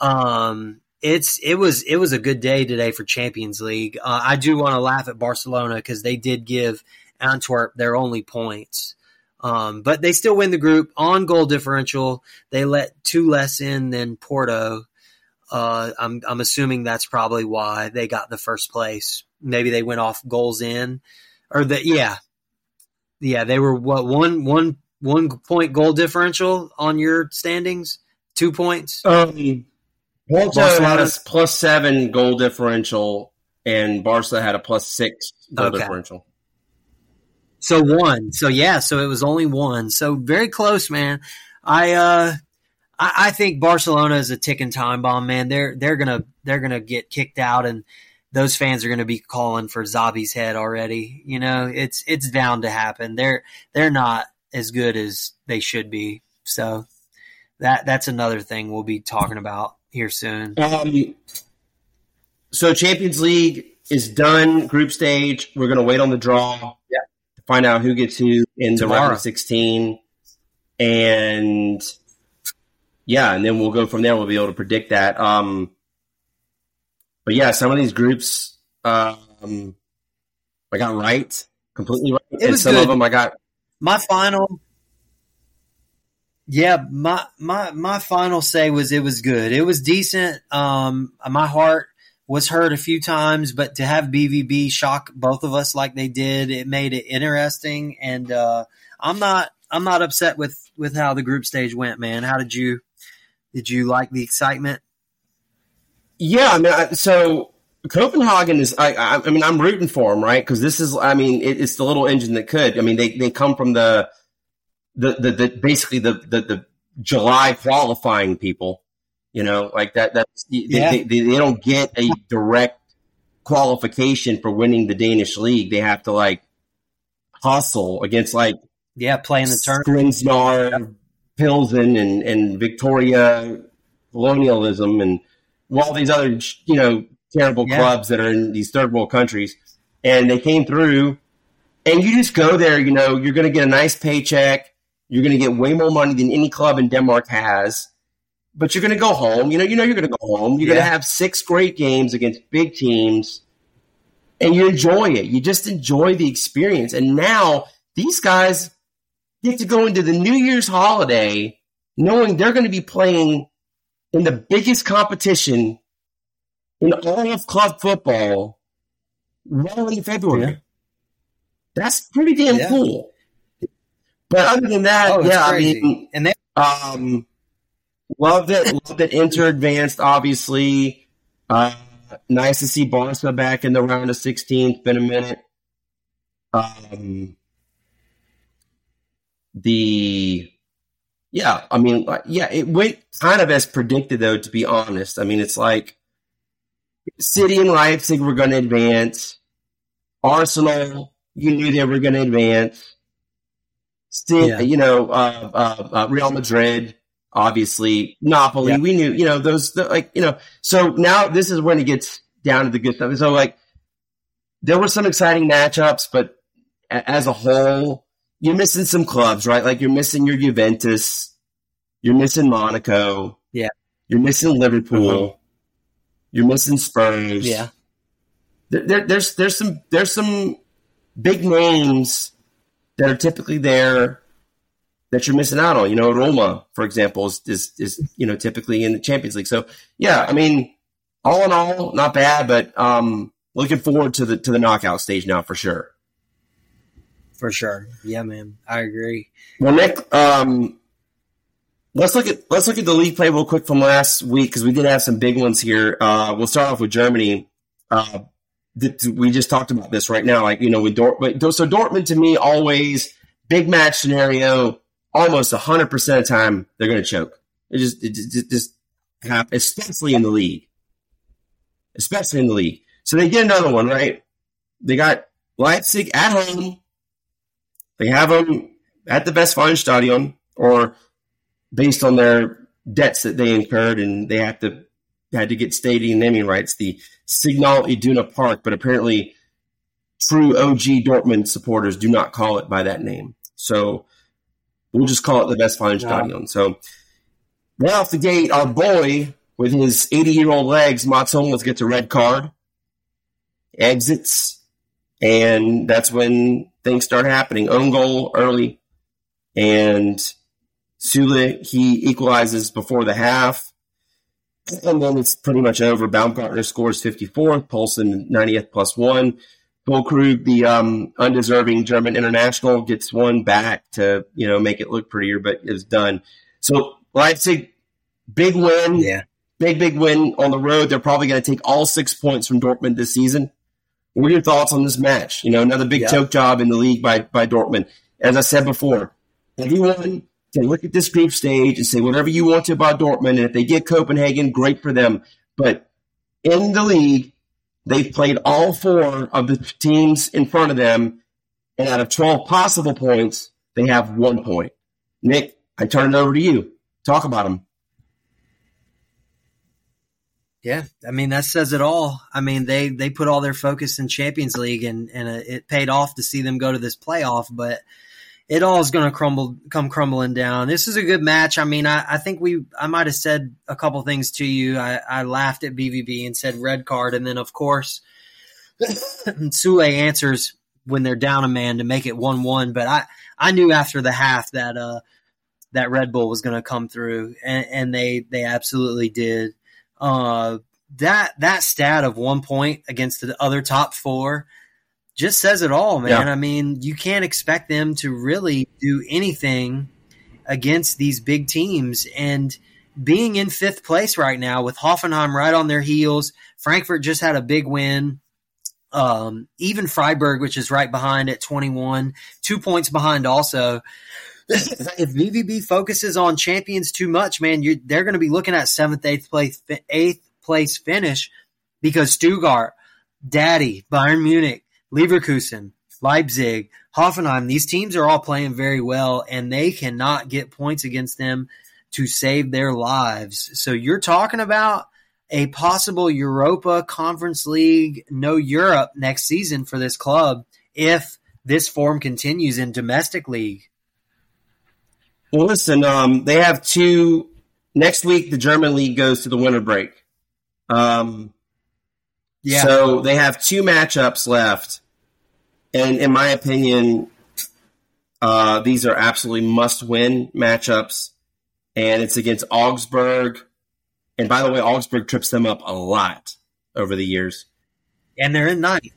Um, it's it was it was a good day today for Champions League. Uh, I do want to laugh at Barcelona because they did give Antwerp their only points, um, but they still win the group on goal differential. They let two less in than Porto. Uh, I'm I'm assuming that's probably why they got the first place. Maybe they went off goals in, or the yeah, yeah, they were what one one one point goal differential on your standings, two points. Um, Porto had a plus seven goal differential, and Barca had a plus six goal okay. differential. So one, so yeah, so it was only one. So very close, man. I uh, I, I think Barcelona is a ticking time bomb, man. They're they're gonna they're gonna get kicked out and those fans are going to be calling for Xavi's head already. You know, it's it's bound to happen. They're they're not as good as they should be. So that that's another thing we'll be talking about here soon. Um, so Champions League is done. Group stage. We're going to wait on the draw. Yeah. Find out who gets who in Tomorrow. the round of sixteen, and yeah, and then we'll go from there. We'll be able to predict that. Um, but yeah, some of these groups um, I got right, completely right. It and some good. of them I got. My final, yeah, my my my final say was it was good. It was decent. Um, my heart was hurt a few times, but to have BVB shock both of us like they did, it made it interesting. And uh, I'm not I'm not upset with with how the group stage went, man. How did you did you like the excitement? Yeah, I mean, so Copenhagen is. I, I, I mean, I'm rooting for them, right? Because this is. I mean, it, it's the little engine that could. I mean, they they come from the the the, the basically the, the the July qualifying people. You know, like that. That's yeah. they, they, they don't get a direct qualification for winning the Danish league. They have to like hustle against like yeah, playing the turn. Skrinsnar, Pilsen, and and Victoria colonialism and all these other, you know, terrible yeah. clubs that are in these third world countries. And they came through, and you just go there, you know, you're going to get a nice paycheck. You're going to get way more money than any club in Denmark has. But you're going to go home. You know, you know you're going to go home. You're yeah. going to have six great games against big teams, and you enjoy it. You just enjoy the experience. And now these guys get to go into the New Year's holiday knowing they're going to be playing in the biggest competition in all of club football well in February. Yeah. That's pretty damn yeah. cool. But other than that, oh, yeah, crazy. I mean, and they um, loved it. loved it. Inter advanced, obviously. Uh, nice to see Barca back in the round of 16. It's been a minute. Um, the yeah, I mean, yeah, it went kind of as predicted, though. To be honest, I mean, it's like City and Leipzig were going to advance. Arsenal, you knew they were going to advance. Still, yeah. you know, uh, uh, uh, Real Madrid, obviously, Napoli. Yeah. We knew, you know, those the, like, you know. So now this is when it gets down to the good stuff. So like, there were some exciting matchups, but as a whole, you're missing some clubs, right? Like you're missing your Juventus, you're missing Monaco, yeah, you're missing Liverpool, uh-huh. you're missing Spurs, yeah. There, there's there's some there's some big names that are typically there that you're missing out on. You know, Roma, for example, is, is, is you know typically in the Champions League. So yeah, I mean, all in all, not bad, but um, looking forward to the to the knockout stage now for sure for sure. Yeah, man, I agree. Well, Nick, um, let's look at let's look at the league play real quick from last week because we did have some big ones here. Uh, we'll start off with Germany. Uh, th- we just talked about this right now, like you know, with Dortmund. So Dortmund to me always big match scenario, almost 100% of the time, they're going to choke. It just, it just, just happens, especially in the league. Especially in the league. So they get another one, right? They got Leipzig at home. They have them at the best Westfalenstadion, or based on their debts that they incurred, and they have to had to get stadium naming rights, the Signal Iduna Park, but apparently true OG Dortmund supporters do not call it by that name. So we'll just call it the best Westfalenstadion. Wow. So right off the gate, our boy with his 80 year old legs, Mats Hummels gets a red card, exits, and that's when things start happening. Own goal early, and Sule, he equalizes before the half. And then it's pretty much over. Baumgartner scores 54th, Poulsen 90th plus one. Füllkrug, the um, undeserving German international, gets one back to you know make it look prettier, but it's done. So Leipzig, big win, yeah, big big win on the road. They're probably going to take all six points from Dortmund this season. What are your thoughts on this match? You know, another big yeah. choke job in the league by by Dortmund. As I said before, everyone can look at this group stage and say whatever you want to about Dortmund, and if they get Copenhagen, great for them. But in the league, they've played all four of the teams in front of them, and out of 12 possible points, they have one point. Nick, I turn it over to you. Talk about them. Yeah, I mean that says it all. I mean they they put all their focus in Champions League and and uh, it paid off to see them go to this playoff, but it all is going to crumble, come crumbling down. This is a good match. I mean, I, I think we, I might have said a couple things to you. I, I laughed at BVB and said red card. And then, of course, *laughs* Sule answers when they're down a man to make it 1 1. But I, I knew after the half that, uh, that Red Bull was going to come through, and, and, they they absolutely did. Uh, that that stat of one point against the other top four, just says it all, man. Yeah. I mean, you can't expect them to really do anything against these big teams. And being in fifth place right now with Hoffenheim right on their heels, Frankfurt just had a big win. Um, even Freiburg, which is right behind at 21, two points behind also. *laughs* if BVB focuses on champions too much, man, they're going to be looking at seventh, eighth place, eighth place finish because Stuttgart, Daddy, Bayern Munich, Leverkusen, Leipzig, Hoffenheim, these teams are all playing very well and they cannot get points against them to save their lives. So you're talking about a possible Europa Conference League, no Europe next season for this club if this form continues in domestic league. Well, listen, um, they have two. Next week, the German league goes to the winter break. Um, yeah. So they have two matchups left. And in my opinion, uh, these are absolutely must win matchups. And it's against Augsburg. And by the way, Augsburg trips them up a lot over the years. And they're in ninth.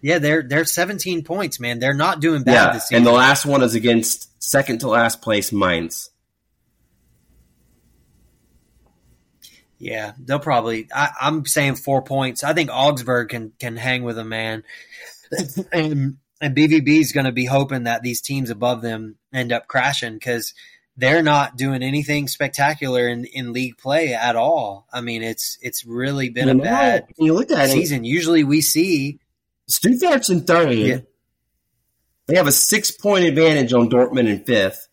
Yeah, they're they're 17 points, man. They're not doing bad yeah, this season. And the last one is against second to last place Mainz. Yeah, they'll probably. I, am saying four points. I think Augsburg can can hang with them, man. *laughs* and and BVB is going to be hoping that these teams above them end up crashing because they're not doing anything spectacular in, in league play at all. I mean, it's it's really been you a know, bad you look at season. It, Usually, we see Stuttgart's in third. Yeah. They have a six point advantage on Dortmund in fifth,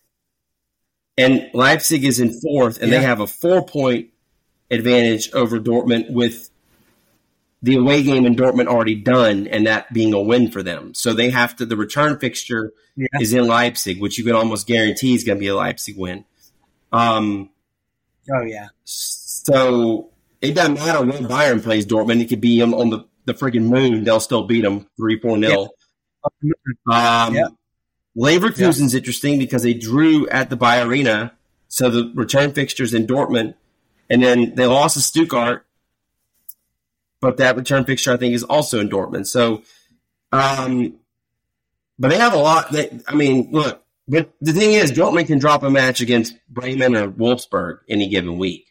and Leipzig is in fourth, and yeah. they have a four point advantage over Dortmund with the away game in Dortmund already done and that being a win for them. So they have to, the return fixture yeah. is in Leipzig, which you can almost guarantee is going to be a Leipzig win. Um, oh, yeah. So it doesn't matter when Bayern plays Dortmund. It could be on, on the, the freaking moon. They'll still beat them 3 4 0. Um, yeah. Leverkusen's yeah. interesting because they drew at the Bayer Arena. So the return fixtures in Dortmund and then they lost to Stuttgart, but that return fixture I think is also in Dortmund. So, um, but they have a lot. That I mean, look, but the thing is, Dortmund can drop a match against Bremen or Wolfsburg any given week.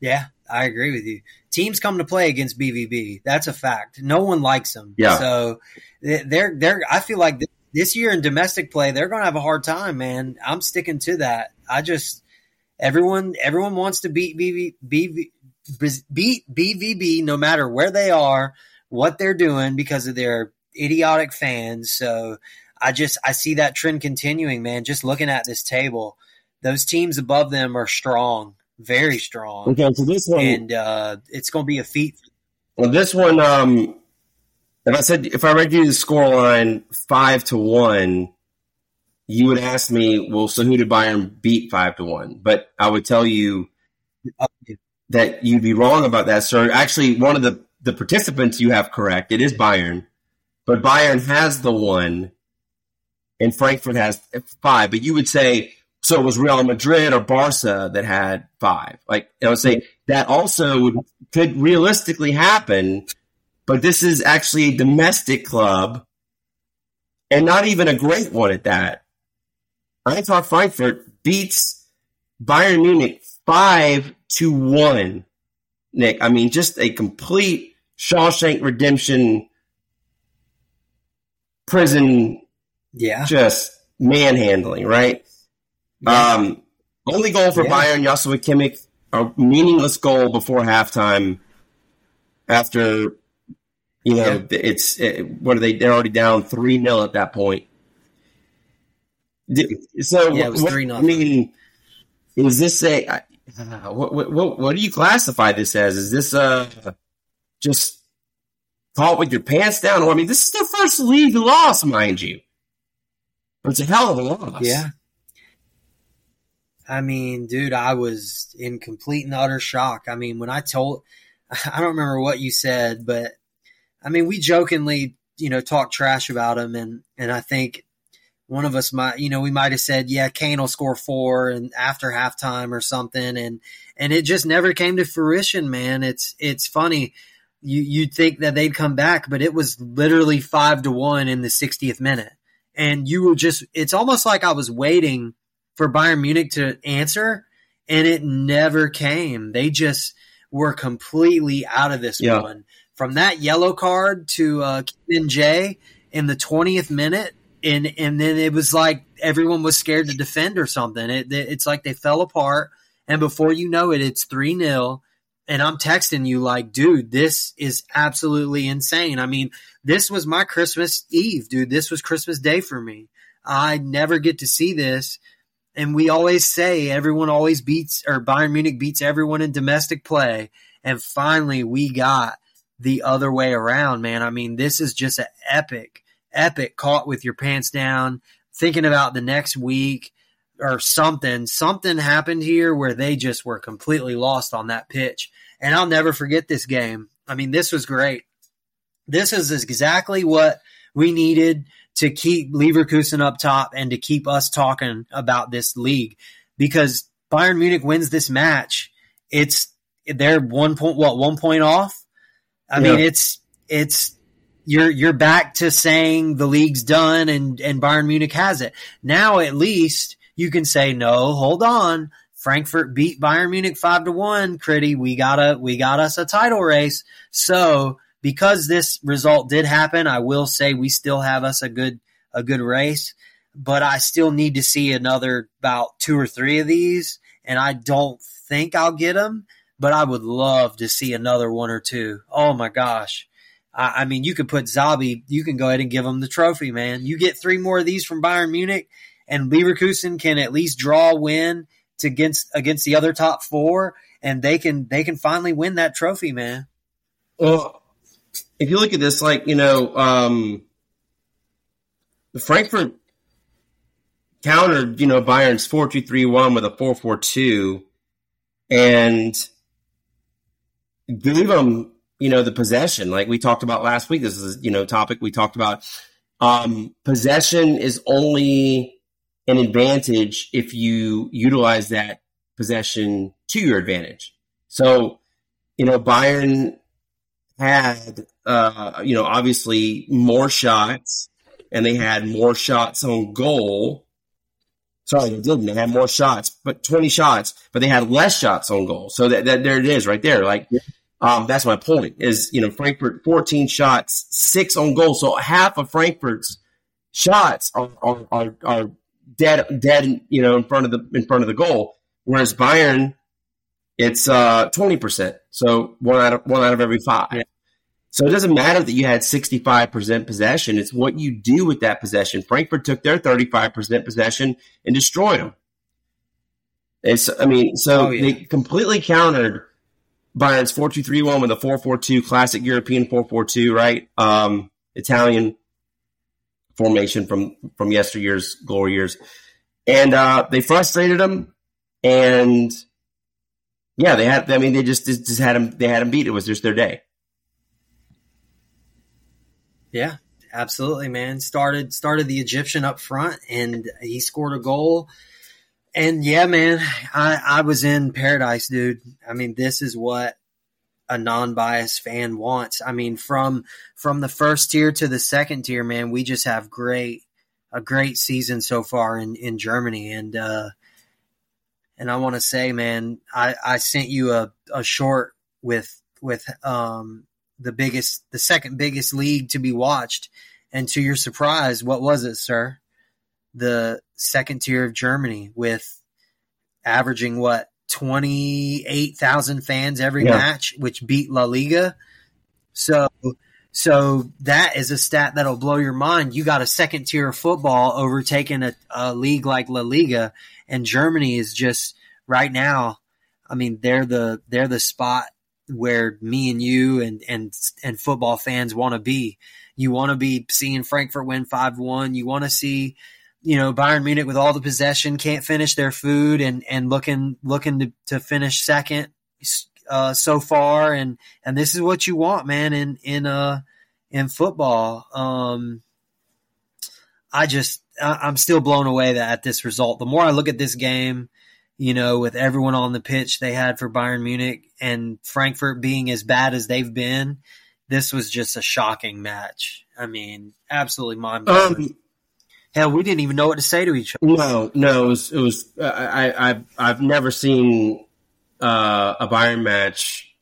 Yeah, I agree with you. Teams come to play against BVB. That's a fact. No one likes them. Yeah. So they're they're. I feel like this year in domestic play, they're going to have a hard time, man. I'm sticking to that. I just everyone everyone wants to beat BV, BV, beat BVB no matter where they are, what they're doing because of their idiotic fans. So I just I see that trend continuing, man. Just looking at this table, those teams above them are strong, very strong. Okay, so this one, and uh, it's going to be a feat. Well, this one, um, if I said if I read you the score line five to one, you would ask me, well, so who did Bayern beat five to one? But I would tell you that you'd be wrong about that, sir. Actually, one of the the participants you have correct. It is Bayern, but Bayern has the one, and Frankfurt has five. But you would say so it was Real Madrid or Barca that had five. Like I would say that also could realistically happen but this is actually a domestic club and not even a great one at that. Eintracht Frankfurt beats Bayern Munich five to one. Nick, I mean, just a complete Shawshank Redemption prison. Yeah, just manhandling, right? Yeah. Um, only goal for yeah. Bayern, Joshua Kimmich, a meaningless goal before halftime after you know, yeah. it's it, what are they? They're already down three 0 at that point. So yeah, it was three I mean, is this a *laughs* uh, what, what what do you classify this as? Is this a just caught with your pants down? Or I mean, this is their first league loss, mind you. It's a hell of a loss. Yeah. I mean, dude, I was in complete and utter shock. I mean, when I told, *laughs* I don't remember what you said, but I mean, we jokingly, you know, talk trash about him, and and I think one of us might, you know, we might have said, yeah, Kane will score four and after halftime or something, and and it just never came to fruition, man. It's it's funny. You you'd think that they'd come back, but it was literally five to one in the 60th minute, and you were just. It's almost like I was waiting for Bayern Munich to answer, and it never came. They just were completely out of this yeah. one from that yellow card to uh, Ken Jay in the 20th minute. And, and then it was like everyone was scared to defend or something. It, it's like they fell apart. And before you know it, it's 3 0. And I'm texting you like, dude, this is absolutely insane. I mean, this was my Christmas Eve, dude. This was Christmas Day for me. I never get to see this. And we always say everyone always beats, or Bayern Munich beats everyone in domestic play. And finally, we got the other way around, man. I mean, this is just an epic, epic caught with your pants down, thinking about the next week or something. Something happened here where they just were completely lost on that pitch. And I'll never forget this game. I mean, this was great. This is exactly what we needed to keep Leverkusen up top and to keep us talking about this league because Bayern Munich wins this match. It's they're one point, what, one point off? I yeah. mean, it's it's you're you're back to saying the league's done and and Bayern Munich has it. Now at least you can say no, hold on. Frankfurt beat Bayern Munich 5 to 1, Critty. We got a we got us a title race. So, because this result did happen, I will say we still have us a good a good race, but I still need to see another about two or three of these and I don't think I'll get them but I would love to see another one or two. Oh my gosh. I, I mean, you could put Xabi, you can go ahead and give him the trophy, man. You get three more of these from Bayern Munich, and Leverkusen can at least draw win to against against the other top four, and they can they can finally win that trophy, man. Well, if you look at this, like you know, um, Frankfurt countered, you know, Bayern's four two three one with a four four two, and gave them, you know, the possession like we talked about last week. This is, you know, topic we talked about. Um, possession is only an advantage if you utilize that possession to your advantage. So, you know, Bayern had, uh, you know, obviously more shots and they had more shots on goal. Sorry, they didn't. They had more shots, but 20 shots, but they had less shots on goal. So that, that there it is right there. Like, um, that's my point is, you know, Frankfurt 14 shots, six on goal. So half of Frankfurt's shots are are, are, are dead dead you know in front of the in front of the goal. Whereas Bayern, it's uh, twenty uh, percent, so one out of one out of every five. Yeah. So it doesn't matter that you had sixty five percent possession; it's what you do with that possession. Frankfurt took their thirty five percent possession and destroyed them. It's, I mean, so oh, yeah. they completely countered Three one with a four four two classic European four four two, right? Um, Italian formation from from yesteryear's glory years, and uh, they frustrated them, and yeah, they had. I mean, they just just had them. They had them beat. It was just their day. Yeah, absolutely, man. Started started the Egyptian up front, and he scored a goal. And yeah, man, I I was in paradise, dude. I mean, this is what a non-biased fan wants. I mean, from from the first tier to the second tier, man, we just have great a great season so far in in Germany, and uh, and I want to say, man, I I sent you a a short with with um the biggest the second biggest league to be watched, and to your surprise, what was it, sir? The second tier of Germany with averaging what 28,000 fans every yeah. match, which beat La Liga. So, so that is a stat that'll blow your mind. You got a second tier of football overtaking a, a league like La Liga, and Germany is just right now. I mean, they're the they're the spot where me and you and and and football fans want to be. You want to be seeing Frankfurt win five one. You want to see you know Bayern Munich with all the possession can't finish their food and and looking looking to, to finish second uh, so far. And and this is what you want man in in uh in football. Um I just I'm still blown away that at this result. The more I look at this game you know with everyone on the pitch they had for Bayern Munich and Frankfurt being as bad as they've been this was just a shocking match. I mean absolutely mind blowing um, Hell, we didn't even know what to say to each other. No, no, it was. It was uh, I, I, I've never seen uh, a Bayern match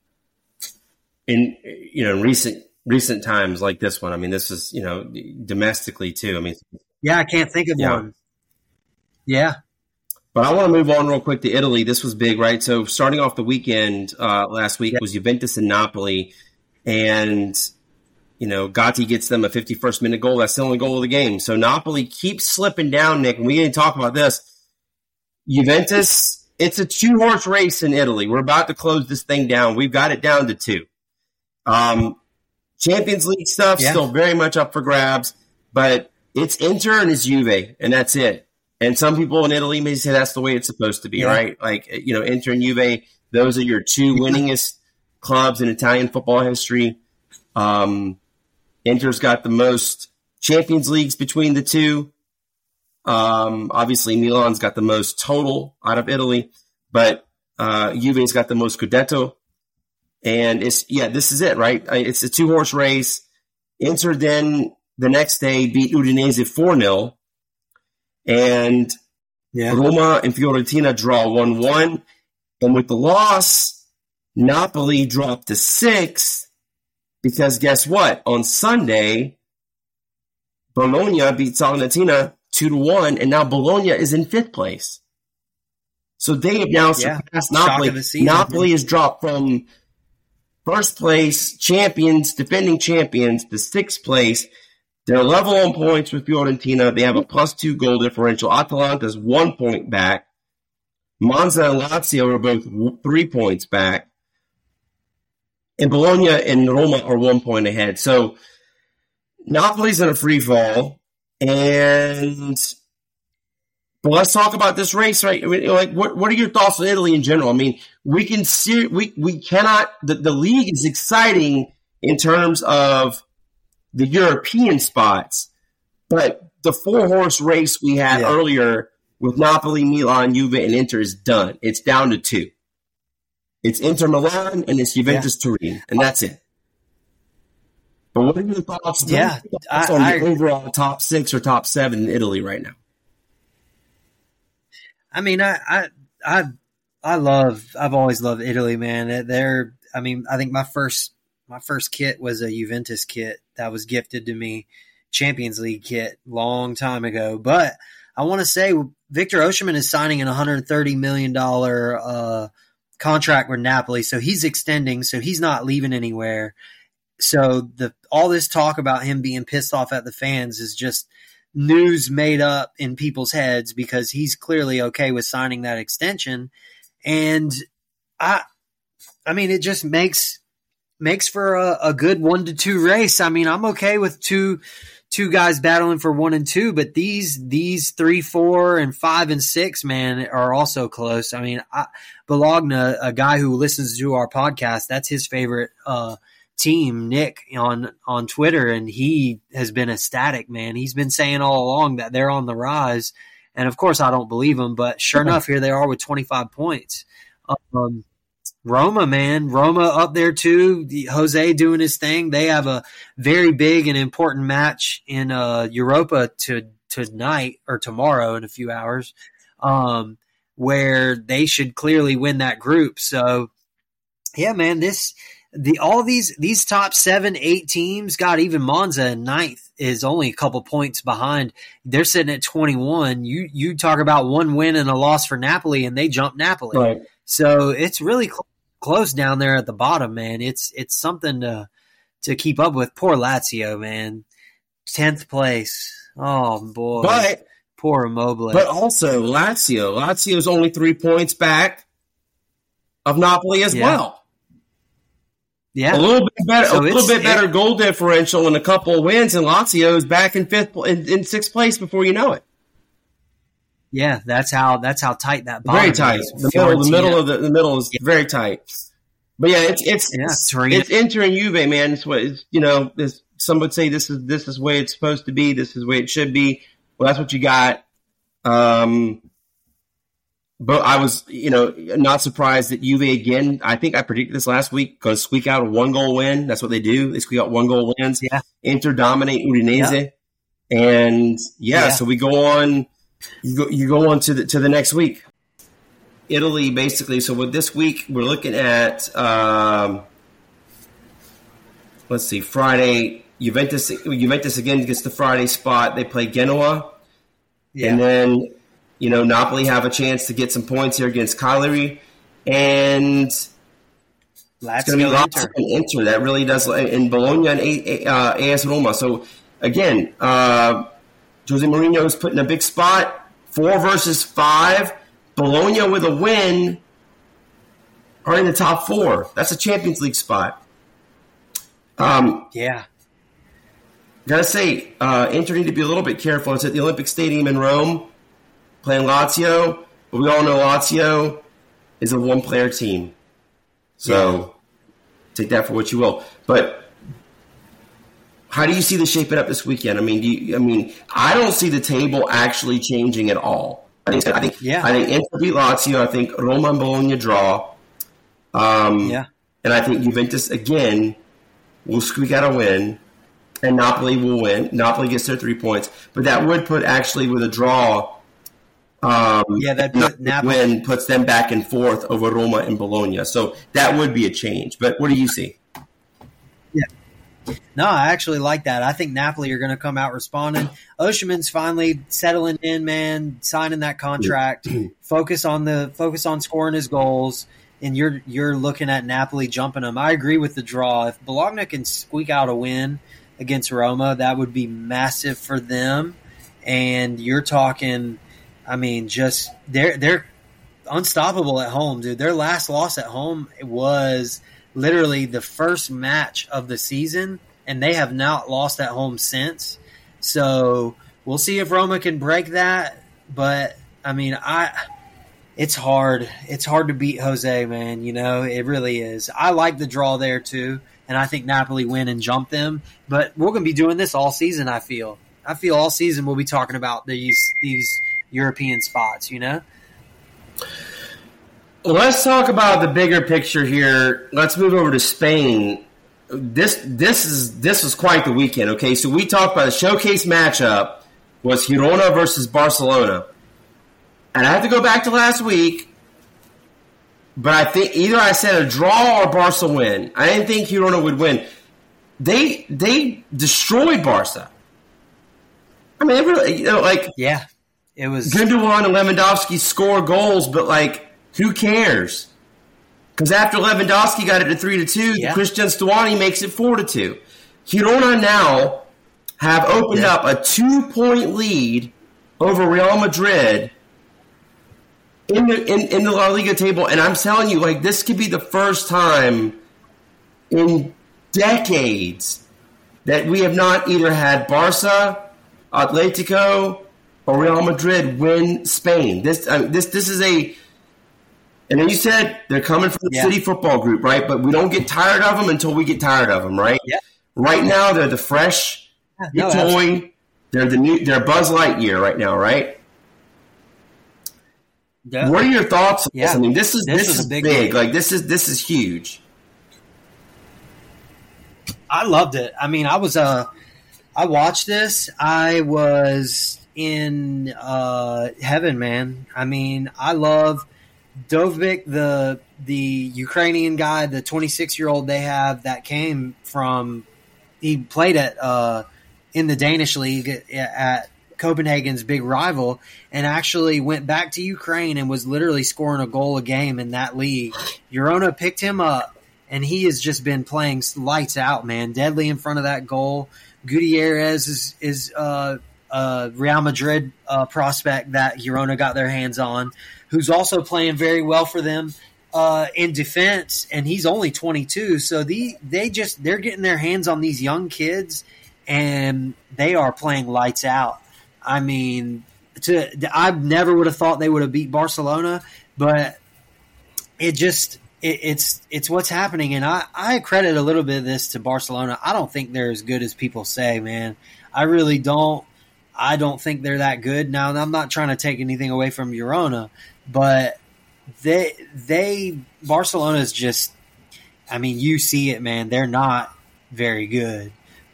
in you know recent recent times like this one. I mean, this is you know domestically too. I mean, yeah, I can't think of yeah. one. Yeah, but I want to move on real quick to Italy. This was big, right? So starting off the weekend uh, last week yeah. was Juventus and Napoli, and you know, Gatti gets them a 51st minute goal. That's the only goal of the game. So Napoli keeps slipping down, Nick. And we didn't talk about this. Juventus, it's a two horse race in Italy. We're about to close this thing down. We've got it down to two. Um, Champions League stuff yeah. still very much up for grabs, but it's Inter and it's Juve, and that's it. And some people in Italy may say that's the way it's supposed to be, yeah. right? Like you know, Inter and Juve, those are your two *laughs* winningest clubs in Italian football history. Um, Inter's got the most Champions Leagues between the two. Um, obviously, Milan's got the most total out of Italy, but uh, Juve's got the most Scudetto. And it's yeah, this is it, right? It's a two horse race. Inter then the next day beat Udinese four 0 and yeah. Roma and Fiorentina draw one one, and with the loss, Napoli dropped to six because guess what? On Sunday, Bologna beat Salernitana two to one, and now Bologna is in fifth place. So they have now yeah. surpassed Napoli. Season, Napoli has dropped from first place champions, defending champions, to sixth place. They're level on points with Fiorentina. They have a plus two goal differential. Atalanta's one point back. Monza and Lazio are both three points back and Bologna and Roma are one point ahead. So Napoli's in a free fall, and but let's talk about this race, right? I mean, like, what what are your thoughts on Italy in general? I mean, we can see we we cannot the, the league is exciting in terms of the European spots, but the four horse race we had yeah. earlier with Napoli, Milan, Juve, and Inter is done. It's down to two. It's Inter Milan and it's Juventus yeah. Turin, and that's it. But what are your thoughts, yeah, thoughts I, on I, the overall top six or top seven in Italy right now? I mean, I, I, I, I love. I've always loved Italy, man. They're. I mean, I think my first my first kit was a Juventus kit that was gifted to me Champions League kit long time ago. But I want to say Victor Osimhen is signing an 130 million dollar uh, contract with Napoli, so he's extending, so he's not leaving anywhere. So the all this talk about him being pissed off at the fans is just news made up in people's heads because he's clearly okay with signing that extension. And I I mean it just makes makes for a, a good one to two race. I mean, I'm okay with two two guys battling for one and two, but these these three, four, and five and six, man, are also close. I mean, I, Bologna, a guy who listens to our podcast, that's his favorite uh, team, Nick, on on Twitter, and he has been ecstatic, man. He's been saying all along that they're on the rise, and of course, I don't believe him, but sure *laughs* enough, here they are with 25 points. Um, Roma, man, Roma up there too. Jose doing his thing. They have a very big and important match in uh, Europa to tonight or tomorrow in a few hours, um, where they should clearly win that group. So, yeah, man, this the all these these top seven, eight teams got even Monza in ninth is only a couple points behind. They're sitting at twenty one. You you talk about one win and a loss for Napoli, and they jump Napoli. Right. So it's really cl- close down there at the bottom, man. It's it's something to to keep up with. Poor Lazio, man. Tenth place. Oh boy. But poor Immobile. but also Lazio. Lazio's only three points back of Napoli as Yeah. well. yeah. A little bit better, So a little bit better goal differential and a couple of wins, and Lazio's back in fifth, in, in sixth place before you know it. Yeah, that's how that's how tight that bottom Very tight. is. The middle, the middle of the, the middle is very tight. But yeah, it's it's Yeah, it's, it's Inter and Juve, man. It's what it's, you know. This, some would say this is this is the way it's supposed to be. This is the way it should be. Well, that's what you got. Um, but I was, you know, not surprised that Juve again. I think I predicted this last week going to squeak out a one goal win. That's what they do. They squeak out one goal wins. Yeah. Inter dominate Udinese, and yeah, Yeah. so we go on. You go, you go on to the to the next week. Italy, basically. So with this week, we're looking at. Um, let's see, Friday. Juventus, Juventus again gets the Friday spot. They play Genoa. Yeah. And then, you know, Napoli have a chance to get some points here against Cagliari. And it's going to be Lazio Lazio Inter. and Inter. That really does, in Bologna and A- A- uh, AS Roma. So, again, uh, Jose Mourinho is put in a big spot. Four versus five. Bologna with a win are in the top four. That's a Champions League spot. Um, Yeah. Gotta say, uh, Inter need to be a little bit careful. It's at the Olympic Stadium in Rome, playing Lazio. But we all know Lazio is a one-player team, so take that for what you will. But how do you see the shaping up this weekend? I mean, do you, I mean, I don't see the table actually changing at all. I think, I think, Yeah. I think Inter beat Lazio. I think Roma and Bologna draw. Um, Yeah. and I think Juventus again will squeak out a win, and Napoli will win. Napoli gets their three points, but that would put actually with a draw. Um, Yeah, that put Napoli- win puts them back and forth over Roma and Bologna. So that would be a change. But what do you see? No, I actually like that. I think Napoli are going to come out responding. Osimhen's finally settling in, man, signing that contract. *clears throat* focus on the focus on scoring his goals, and you're you're looking at Napoli jumping them. I agree with the draw. If Bologna can squeak out a win against Roma, that would be massive for them. And you're talking, I mean, just they're they're unstoppable at home, dude. Their last loss at home was literally the first match of the season, and they have not lost at home since. So we'll see if Roma can break that. But I mean, I it's hard. It's hard to beat Jose, man. You know, it really is. I like the draw there too, and I think Napoli win and jump them. But we're going to be doing this all season. I feel. I feel all season we'll be talking about these these European spots. You know. Let's talk about the bigger picture here. Let's move over to Spain. This this is this was quite the weekend. Okay, so we talked about the showcase matchup was Girona versus Barcelona, and I have to go back to last week. But I think either I said a draw or Barca win. I didn't think Girona would win. They they destroyed Barca. I mean, really, you know, like yeah, it was Gundogan and Lewandowski score goals, but like, who cares? Because after Lewandowski got it to three to two, Yeah. Christian Stuani makes it four to two. Girona now have opened Yeah. up a two point lead over Real Madrid in the in, in the La Liga table, and I'm telling you, like this could be the first time in decades that we have not either had Barca, Atletico, or Real Madrid win Spain. This mean, this this is a. And then you said they're coming from the Yeah. City Football Group, right? But we don't get tired of them until we get tired of them, right? Yeah. Right now, they're the fresh, no, toy. They're the new. They're Buzz Lightyear right now, right? Yeah. What are your thoughts on this? Yeah. I mean, this is This this, is big big. Like this is this is huge. I loved it. I mean, I was uh I watched this. I was in uh heaven, man. I mean, I love Dovbyk, the the Ukrainian guy, the 26 year old they have that came from. He played at uh in the Danish league at, Copenhagen's big rival, and actually went back to Ukraine and was literally scoring a goal a game in that league. Girona picked him up, and he has just been playing lights out, man. Deadly in front of that goal. Gutierrez is is uh, uh, Real Madrid uh, prospect that Girona got their hands on, who's also playing very well for them uh, in defense, and he's only 22. So the they just they're getting their hands on these young kids, and they are playing lights out. I mean, to I never would have thought they would have beat Barcelona, but it just it, it's it's what's happening, and I I credit a little bit of this to Barcelona. I don't think they're as good as people say, man. I really don't. I don't think they're that good. Now I'm not trying to take anything away from Girona, but they they Barcelona is just. I mean, you see it, man. They're not very good.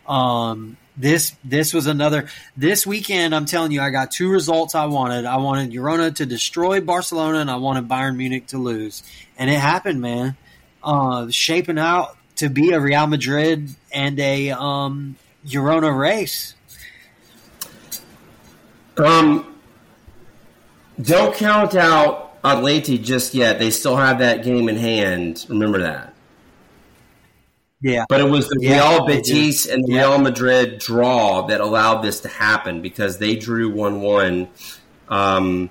Um, this this was another this weekend. I'm telling you, I got two results I wanted. I wanted Girona to destroy Barcelona, and I wanted Bayern Munich to lose, and it happened, man. Uh, shaping out to be a Real Madrid and a um, Girona race. Um, don't count out Atleti just yet. They still have that game in hand. Remember that. Yeah, But it was the Yeah, Real. Betis and the Yeah. Real Madrid draw that allowed this to happen because they drew 1 1. Um,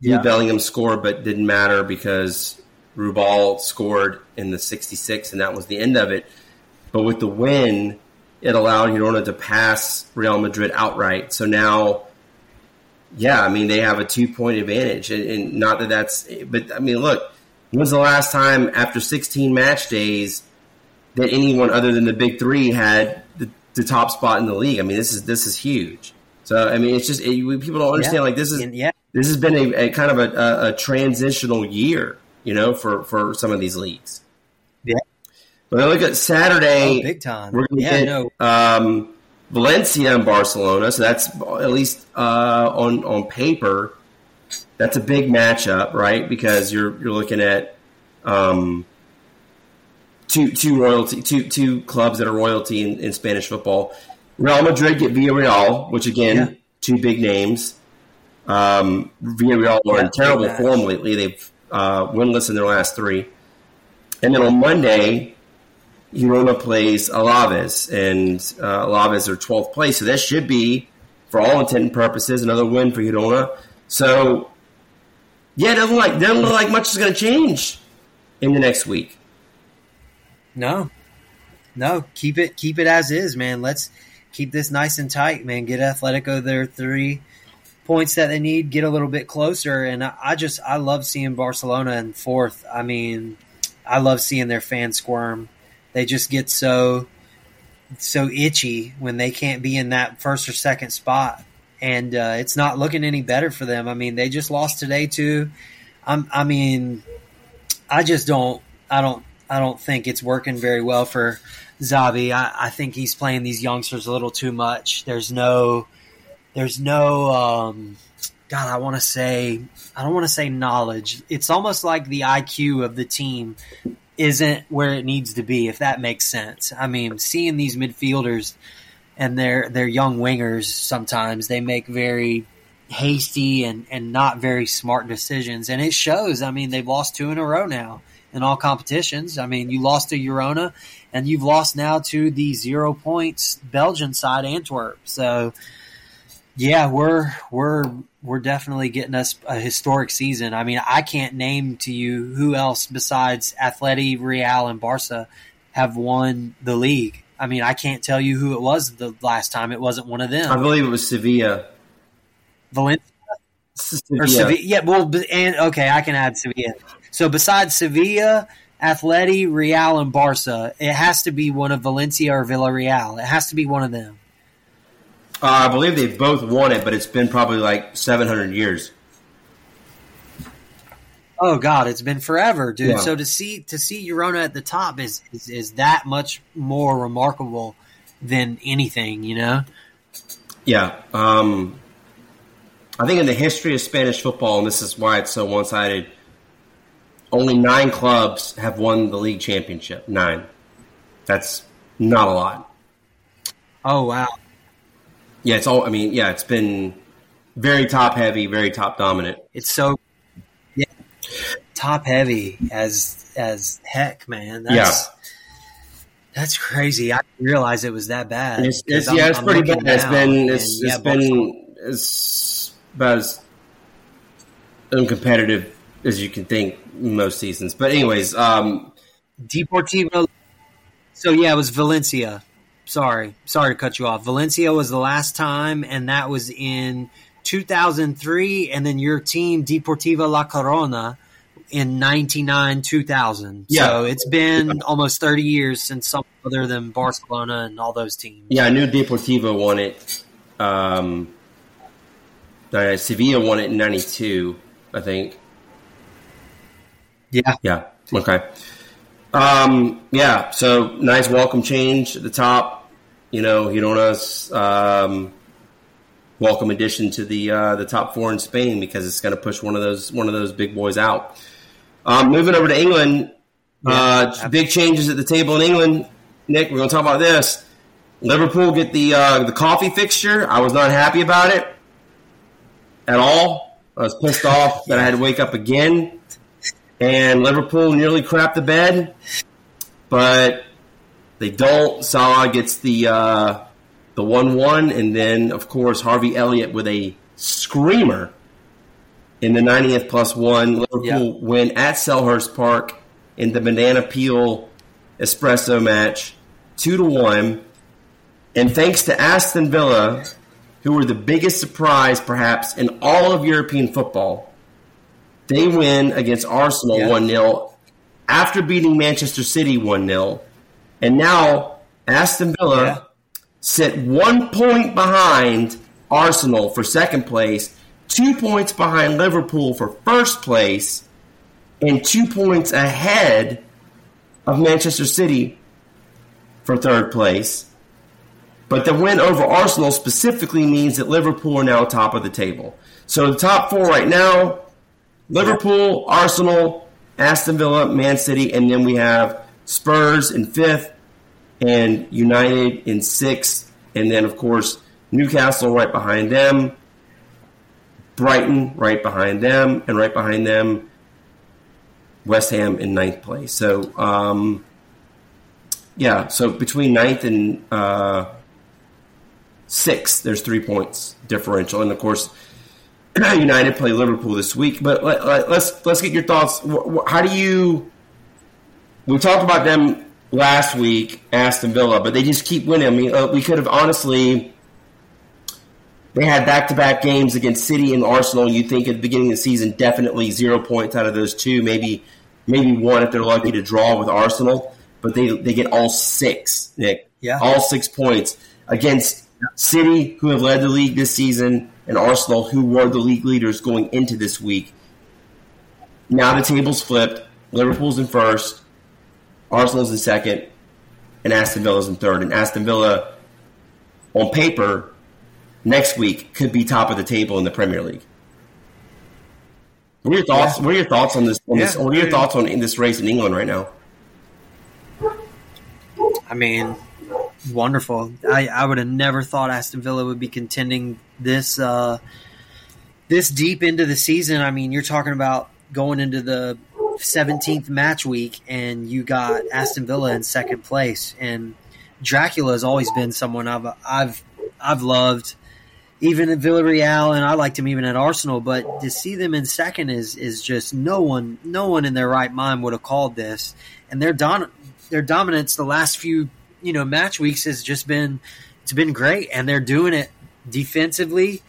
Yeah. Bellingham scored, but didn't matter because Ruibal scored in the 66, and that was the end of it. But with the win, it allowed Girona to pass Real Madrid outright. So now, yeah, I mean, they have a two point advantage. And, and not that that's, but I mean, look, when's the last time after 16 match days that anyone other than the big three had the, the top spot in the league? I mean, this is this is huge. So I mean, it's just it, people don't understand. Yeah. Like this is yeah, this has been a, a kind of a, a, a transitional year, you know, for, for some of these leagues. Yeah. But then look at Saturday. oh, big time. We're to yeah, get no, um, Valencia and Barcelona, so that's at least uh, on on paper, that's a big matchup, right? Because you're you're looking at um, two two royalty two two clubs that are royalty in, in Spanish football. Real Madrid get Villarreal, which again, Yeah. two big names. Um, Villarreal are Yeah, in terrible form lately. They've uh, winless in their last three. And then on Monday, Girona plays Alaves, and uh, Alaves are 12th place. So that should be, for all intent and purposes, another win for Girona. So, yeah, it doesn't like doesn't look like much is going to change in the next week. No, no, keep it keep it as is, man. Let's keep this nice and tight, man. Get Atletico their three points that they need. Get a little bit closer, and I, I just I love seeing Barcelona in fourth. I mean, I love seeing their fans squirm. They just get so so itchy when they can't be in that first or second spot, and uh, it's not looking any better for them. I mean, they just lost today too. I'm, I mean, I just don't. I don't. I don't think it's working very well for Xavi. I, I think he's playing these youngsters a little too much. There's no. There's no. Um, God, I want to say. I don't want to say knowledge. It's almost like the IQ of the team isn't where it needs to be. If that makes sense. I mean, seeing these midfielders and their their young wingers sometimes they make very hasty and and not very smart decisions, and it shows. I mean, they've lost two in a row now in all competitions. I mean, you lost to Girona, and you've lost now to the zero points Belgian side Antwerp. So, yeah, we're we're we're definitely getting us a historic season. I mean, I can't name to you who else besides Atleti, Real, and Barca have won the league. I mean, I can't tell you who it was the last time. It wasn't one of them. I believe it was Sevilla. Valencia Sevilla. or Sevilla. Yeah, well, and okay, I can add Sevilla. So besides Sevilla, Atleti, Real, and Barca, it has to be one of Valencia or Villarreal. It has to be one of them. Uh, I believe they've both won it, but it's been probably like 700 years. Oh God, it's been forever, dude. Yeah. So to see to see Girona at the top is, is is that much more remarkable than anything, you know? Yeah. Um, I think in the history of Spanish football, and this is why it's so one sided, only nine clubs have won the league championship. Nine. That's not a lot. Oh wow. Yeah, it's all, I mean, yeah, it's been very top heavy, very top dominant. It's so yeah, top heavy as as heck, man. That's, Yeah. That's crazy. I didn't realize it was that bad. It's, it's yeah, it's I'm pretty bad. It's been and it's, yeah, it's been it's about as uncompetitive as you can think most seasons. But anyways, um, Deportivo. So yeah, it was Valencia. Sorry, sorry to cut you off. Valencia was the last time, and that was in 2003. And then your team, Deportiva La Coruña, in 99 2000. Yeah. So it's been almost 30 years since some other than Barcelona and all those teams. yeah, I knew deportiva won it. Um, uh, Sevilla won it in '92, I think. Yeah. Yeah. Okay. Um, yeah. So nice welcome change at the top. You know, Girona's um, welcome addition to the uh, the top four in Spain because it's going to push one of those one of those big boys out. Um, moving over to England, uh, big changes at the table in England. Nick, we're going to talk about this. Liverpool get the uh, the coffee fixture. I was not happy about it at all. I was pissed off that I had to wake up again and Liverpool nearly crapped the bed, but they don't. Salah gets the uh, the one one, and then of course Harvey Elliott with a screamer in the 90th plus one. Liverpool Yeah. win at Selhurst Park in the banana peel espresso match, two to one, and thanks to Aston Villa, who were the biggest surprise perhaps in all of European football. They win against Arsenal Yeah. 1 0 after beating Manchester City 1 0. And now Aston Villa Yeah. sit one point behind Arsenal for second place, two points behind Liverpool for first place, and two points ahead of Manchester City for third place. But the win over Arsenal specifically means that Liverpool are now top of the table. So the top four right now Liverpool, Arsenal, Aston Villa, Man City, and then we have Spurs in fifth and United in sixth. And then, of course, Newcastle right behind them, Brighton right behind them, and right behind them, West Ham in ninth place. So, um, yeah, so between ninth and uh, sixth, there's three points differential. And, of course, *clears throat* United play Liverpool this week, but let, let, let's let's get your thoughts. How do you? We talked about them last week, Aston Villa, but they just keep winning. I mean, uh, we could have honestly. They had back-to-back games against City and Arsenal. You think at the beginning of the season, definitely zero points out of those two, maybe maybe one if they're lucky to draw with Arsenal. But they they get all six, Nick. Yeah. all six points against City, who have led the league this season, and Arsenal, who were the league leaders going into this week. Now the table's flipped. Liverpool's in first, Arsenal's in second, and Aston Villa's in third. And Aston Villa, on paper, next week could be top of the table in the Premier League. What are your thoughts? What are your thoughts on this? On this what are your thoughts on in this race in England right now? I mean, wonderful. I, I would have never thought Aston Villa would be contending this uh, this deep into the season. I mean, you're talking about going into the 17th match week, and you got Aston Villa in second place. And Dracula has always been someone I've I've I've loved, even at Villarreal, and I liked him even at Arsenal. But to see them in second is is just no one no one in their right mind would have called this. And their don their dominance the last few you know match weeks has just been it's been great, and they're doing it defensively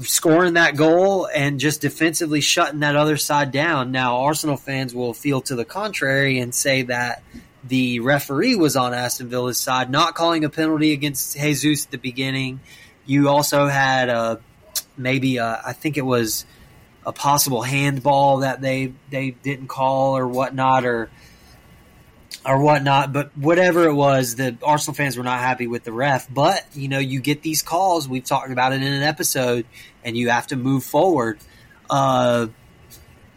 scoring that goal and just defensively shutting that other side down. Now, Arsenal fans will feel to the contrary and say that the referee was on Aston Villa's side, not calling a penalty against Jesus at the beginning. You also had a maybe a, I think it was a possible handball that they they didn't call or whatnot or or whatnot. But whatever it was, the Arsenal fans were not happy with the ref. But you know, you get these calls. We've talked about it in an episode, and you have to move forward. Uh,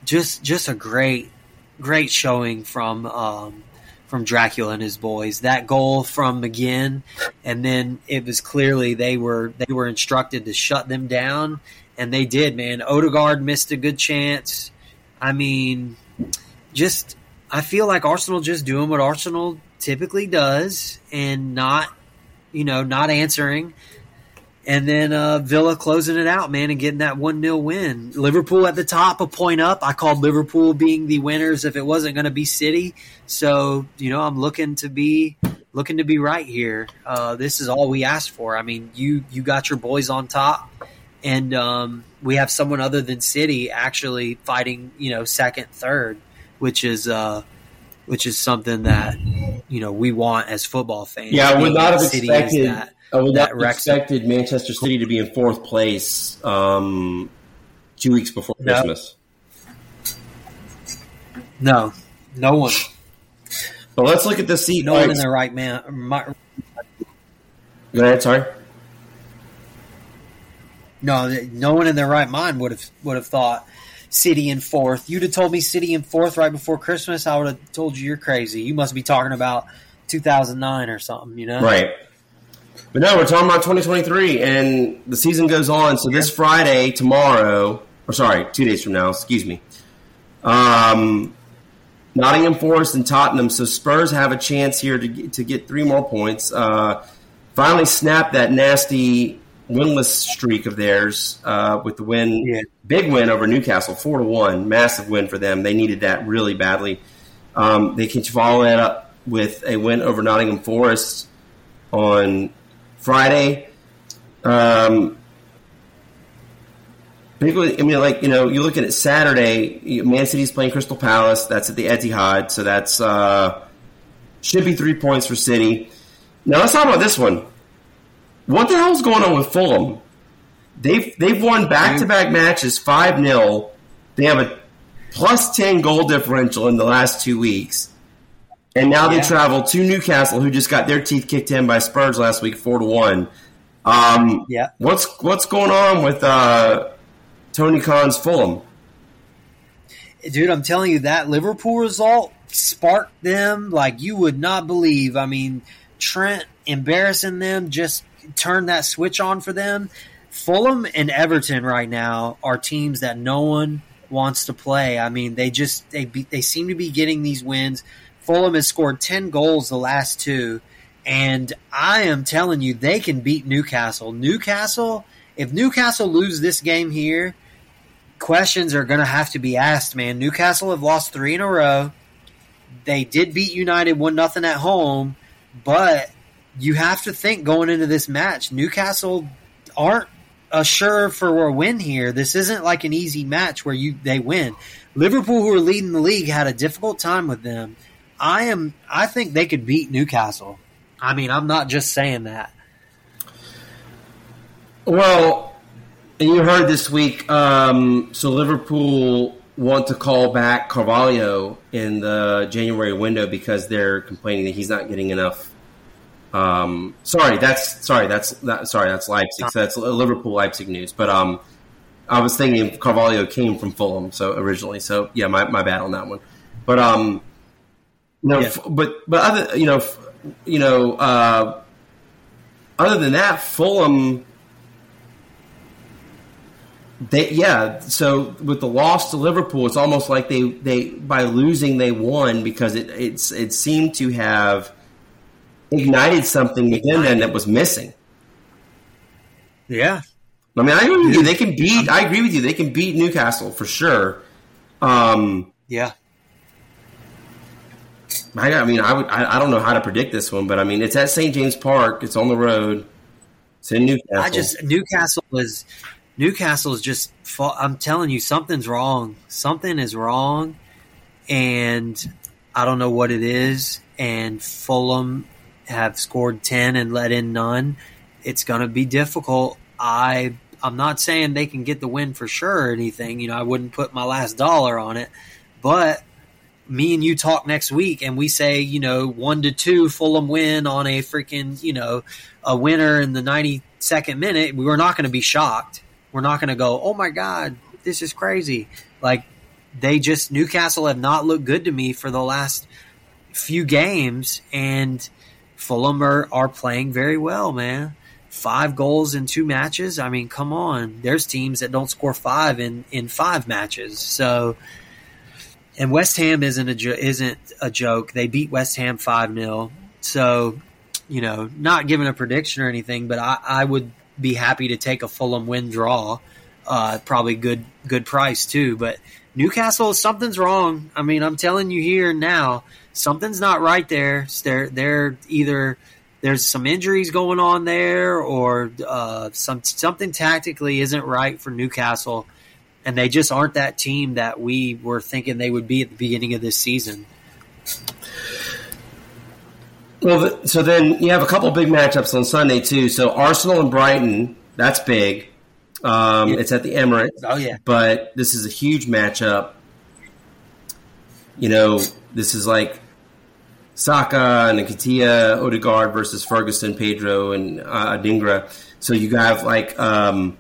just just a great great showing from um, from Dracula and his boys. That goal from McGinn, and then it was clearly they were they were instructed to shut them down, and they did. Man, Odegaard missed a good chance. I mean, just I feel like Arsenal just doing what Arsenal typically does and not, you know, not answering. And then uh, Villa closing it out, man, and getting that 1 0 win. Liverpool at the top, a point up. I called Liverpool being the winners if it wasn't going to be City. So, you know, I'm looking to be looking to be right here. Uh, this is all we asked for. I mean, you you got your boys on top, and um, we have someone other than City actually fighting, you know, second, third which is uh, which is something that you know we want as football fans. Yeah, I would not have expected. That, I would not have expected Manchester City to be in fourth place um, two weeks before no. Christmas. No, no one. But let's look at the seat. No one in their right man. My, Go ahead. Sorry. No, no one in their right mind would have would have thought City in fourth. You'd have told me City in fourth right before Christmas. I would have told you you're crazy. You must be talking about 2009 or something, you know? Right. But no, we're talking about 2023, and the season goes on. So this Friday, tomorrow, or sorry, two days from now, excuse me. Um, Nottingham Forest and Tottenham. So Spurs have a chance here to get, to get three more points. Uh, finally, snap that nasty winless streak of theirs uh, with the win, yeah. big win over Newcastle, four to one, massive win for them. They needed that really badly. Um, they can follow that up with a win over Nottingham Forest on Friday. Um, I mean, like you know, you look at it Saturday. Man City's playing Crystal Palace. That's at the Etihad, so that's uh, should be three points for City. Now let's talk about this one. What the hell's going on with Fulham? They've they've won back to back matches five 0 They have a plus ten goal differential in the last two weeks. And now they travel to Newcastle, who just got their teeth kicked in by Spurs last week, four to one. Um, yeah, what's what's going on with uh, Tony Khan's Fulham? Dude, I'm telling you that Liverpool result sparked them like you would not believe. I mean, Trent embarrassing them just turn that switch on for them. Fulham and Everton right now are teams that no one wants to play. I mean, they just they be, they seem to be getting these wins. Fulham has scored 10 goals the last two and I am telling you they can beat Newcastle. Newcastle, if Newcastle lose this game here, questions are going to have to be asked, man. Newcastle have lost 3 in a row. They did beat United 1 nothing at home, but you have to think going into this match, Newcastle aren't a sure for a win here. This isn't like an easy match where you they win. Liverpool, who are leading the league, had a difficult time with them. I am. I think they could beat Newcastle. I mean, I'm not just saying that. Well, you heard this week. Um, so Liverpool want to call back Carvalho in the January window because they're complaining that he's not getting enough um, sorry, that's sorry, that's that, sorry, that's Leipzig. So that's Liverpool Leipzig news. But um, I was thinking Carvalho came from Fulham, so originally. So yeah, my, my bad on that one. But um, no, yeah. but but other you know, you know, uh, other than that, Fulham. They yeah. So with the loss to Liverpool, it's almost like they they by losing they won because it it's it seemed to have ignited something within them that was missing. Yeah. I mean, I agree with you. They can beat. I agree with you. They can beat Newcastle for sure. Um, yeah. I, I mean, I would. I, I, don't know how to predict this one, but I mean, it's at St. James Park. It's on the road. It's in Newcastle. I just Newcastle is Newcastle is just. I'm telling you, something's wrong. Something is wrong, and I don't know what it is. And Fulham have scored ten and let in none. It's going to be difficult. I I'm not saying they can get the win for sure or anything. You know, I wouldn't put my last dollar on it, but me and you talk next week and we say, you know, one to two Fulham win on a freaking, you know, a winner in the 92nd minute, we're not going to be shocked. We're not going to go, oh my God, this is crazy. Like, they just, Newcastle have not looked good to me for the last few games, and Fulham are, are playing very well, man five goals in two matches. I mean, come on. There's teams that don't score five in, in five matches. So, and West Ham isn't a jo- isn't a joke. They beat West Ham five 0 So, you know, not giving a prediction or anything, but I, I would be happy to take a Fulham win draw. Uh, probably good good price too. But Newcastle, something's wrong. I mean, I'm telling you here now, something's not right there. They're they're either there's some injuries going on there, or uh, some something tactically isn't right for Newcastle, and they just aren't that team that we were thinking they would be at the beginning of this season. Well, so then you have a couple big matchups on Sunday too. So Arsenal and Brighton, that's big. Um, yeah. It's at the Emirates. Oh yeah, but this is a huge matchup. You know, this is like Saka and Nketiah, Odegaard versus Ferguson, Pedro, and uh, Adingra. So you have like um,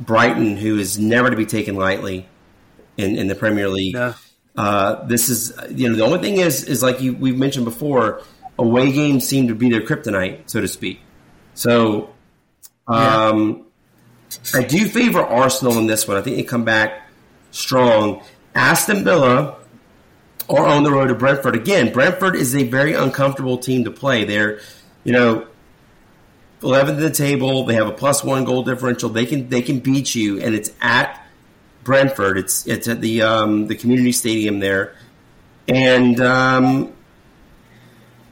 Brighton, who is never to be taken lightly in, in the Premier League. No. Uh, this is you know the only thing is is like you we've mentioned before, away games seem to be their kryptonite, so to speak. So um, yeah. I do favor Arsenal in this one. I think they come back strong. Aston Villa or on the road to Brentford. Again, Brentford is a very uncomfortable team to play. They're, you know, 11th in the table. They have a plus one goal differential. They can they can beat you, and it's at Brentford. It's it's at the um, the community stadium there, and um,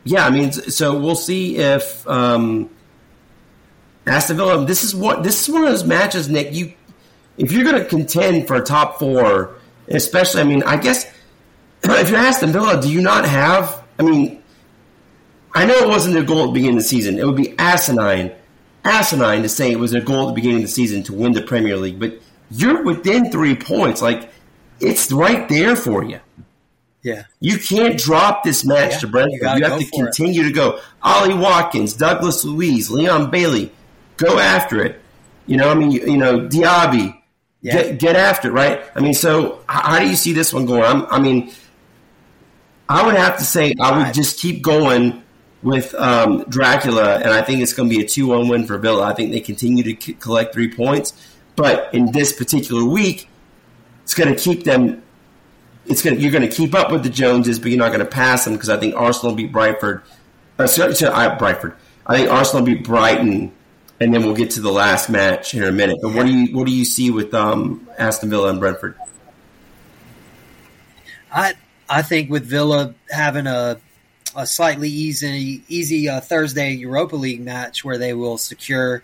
yeah, I mean, so we'll see if um, Aston Villa. This is what this is one of those matches, Nick. You if you're going to contend for a top four, especially, I mean, I guess *clears throat* if you're Aston Villa, do you not have? I mean, I know it wasn't their goal at the beginning of the season. It would be asinine, asinine to say it was their goal at the beginning of the season to win the Premier League. But you're within three points. Like it's right there for you. Yeah. You can't drop this match yeah, to Brentford. You, you have to continue it. to go. Ollie Watkins, Douglas Luiz, Leon Bailey, go after it. You know, I mean, you, you know, Diaby, yeah. get, get after it, right? I mean, so how do you see this one going? I'm, I mean, I would have to say I would just keep going with um, Dracula, and I think it's going to be a 2 1 win for Villa. I think they continue to c- collect three points, but in this particular week, it's going to keep them. It's going to, you're going to keep up with the Joneses, but you're not going to pass them because I think Arsenal beat Brightford. Uh, sorry, sorry, I, Brightford. I think Arsenal beat Brighton, and then we'll get to the last match in a minute. But what do you what do you see with um, Aston Villa and Brentford? I I think with Villa having a a slightly easy easy uh, Thursday Europa League match where they will secure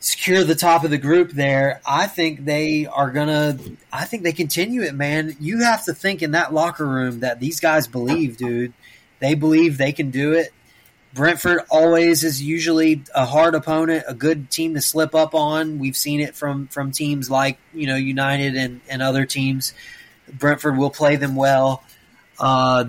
secure the top of the group there. I think they are gonna. I think they continue it, man. You have to think in that locker room that these guys believe, dude. They believe they can do it. Brentford always is usually a hard opponent, a good team to slip up on. We've seen it from from teams like you know United and, and other teams. Brentford will play them well. Uh,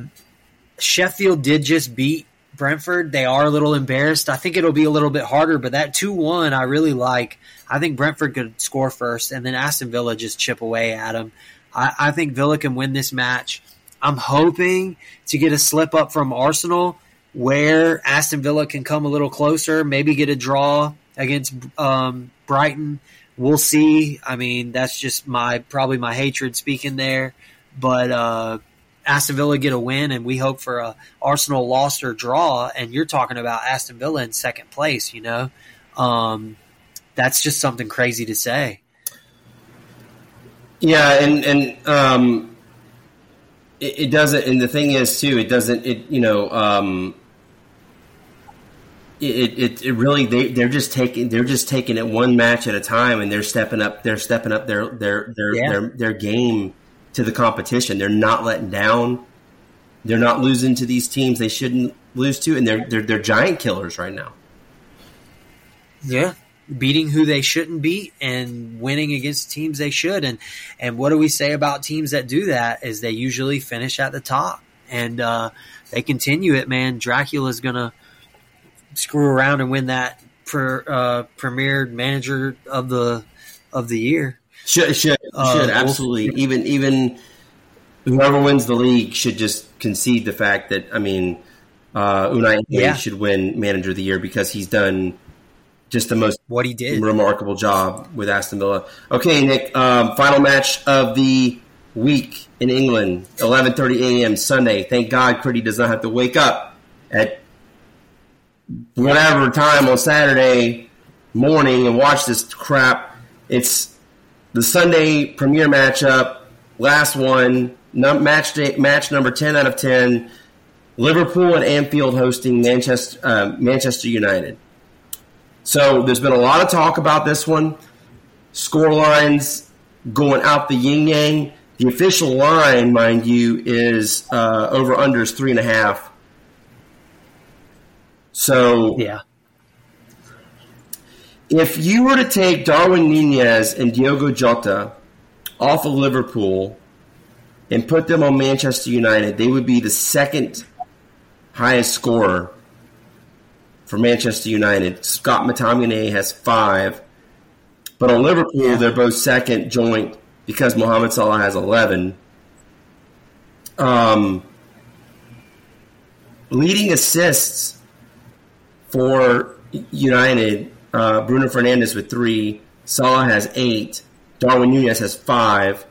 Sheffield did just beat Brentford. They are a little embarrassed. I think it'll be a little bit harder, but that 2 1 I really like. I think Brentford could score first, and then Aston Villa just chip away at them. I, I think Villa can win this match. I'm hoping to get a slip up from Arsenal where Aston Villa can come a little closer, maybe get a draw against um, Brighton. We'll see. I mean, that's just my probably my hatred speaking there, but uh, Aston Villa get a win, and we hope for a Arsenal loss or draw. And you're talking about Aston Villa in second place. You know, um, that's just something crazy to say. Yeah, and and um, it, it, doesn't. And the thing is, too, it doesn't. It you know, um, it, it, it really they they're just taking they're just taking it one match at a time, and they're stepping up. They're stepping up their their their yeah. their, their game to the competition. They're not letting down. They're not losing to these teams they shouldn't lose to, and they're they're, they're giant killers right now. Yeah, beating who they shouldn't beat and winning against teams they should. And and what do we say about teams that do that? Is they usually finish at the top and uh, they continue it. Man, Dracula's gonna screw around and win that per, uh, premier manager of the of the year. Should should uh, should absolutely even even whoever wins the league should just concede the fact that I mean uh, Unai yeah. should win manager of the year because he's done just the most what he did remarkable job with Aston Villa. Okay, Nick. Um, final match of the week in England, eleven thirty a.m. Sunday. Thank God, Critty does not have to wake up at whatever time on Saturday morning and watch this crap. It's the Sunday premiere matchup, last one, num- match day, match number ten out of ten. Liverpool and Anfield hosting Manchester uh, Manchester United. So there's been a lot of talk about this one. Score lines going out the yin yang. The official line, mind you, is uh, over unders three and a half. So yeah, if you were to take Darwin Nunez and Diogo Jota off of Liverpool and put them on Manchester United, they would be the second highest scorer for Manchester United. Scott McTominay has five. But on Liverpool, yeah. they're both second joint because Mohamed Salah has 11. Um, leading assists for United, uh, Bruno Fernandes with three. Salah has eight. Darwin Nunez has five.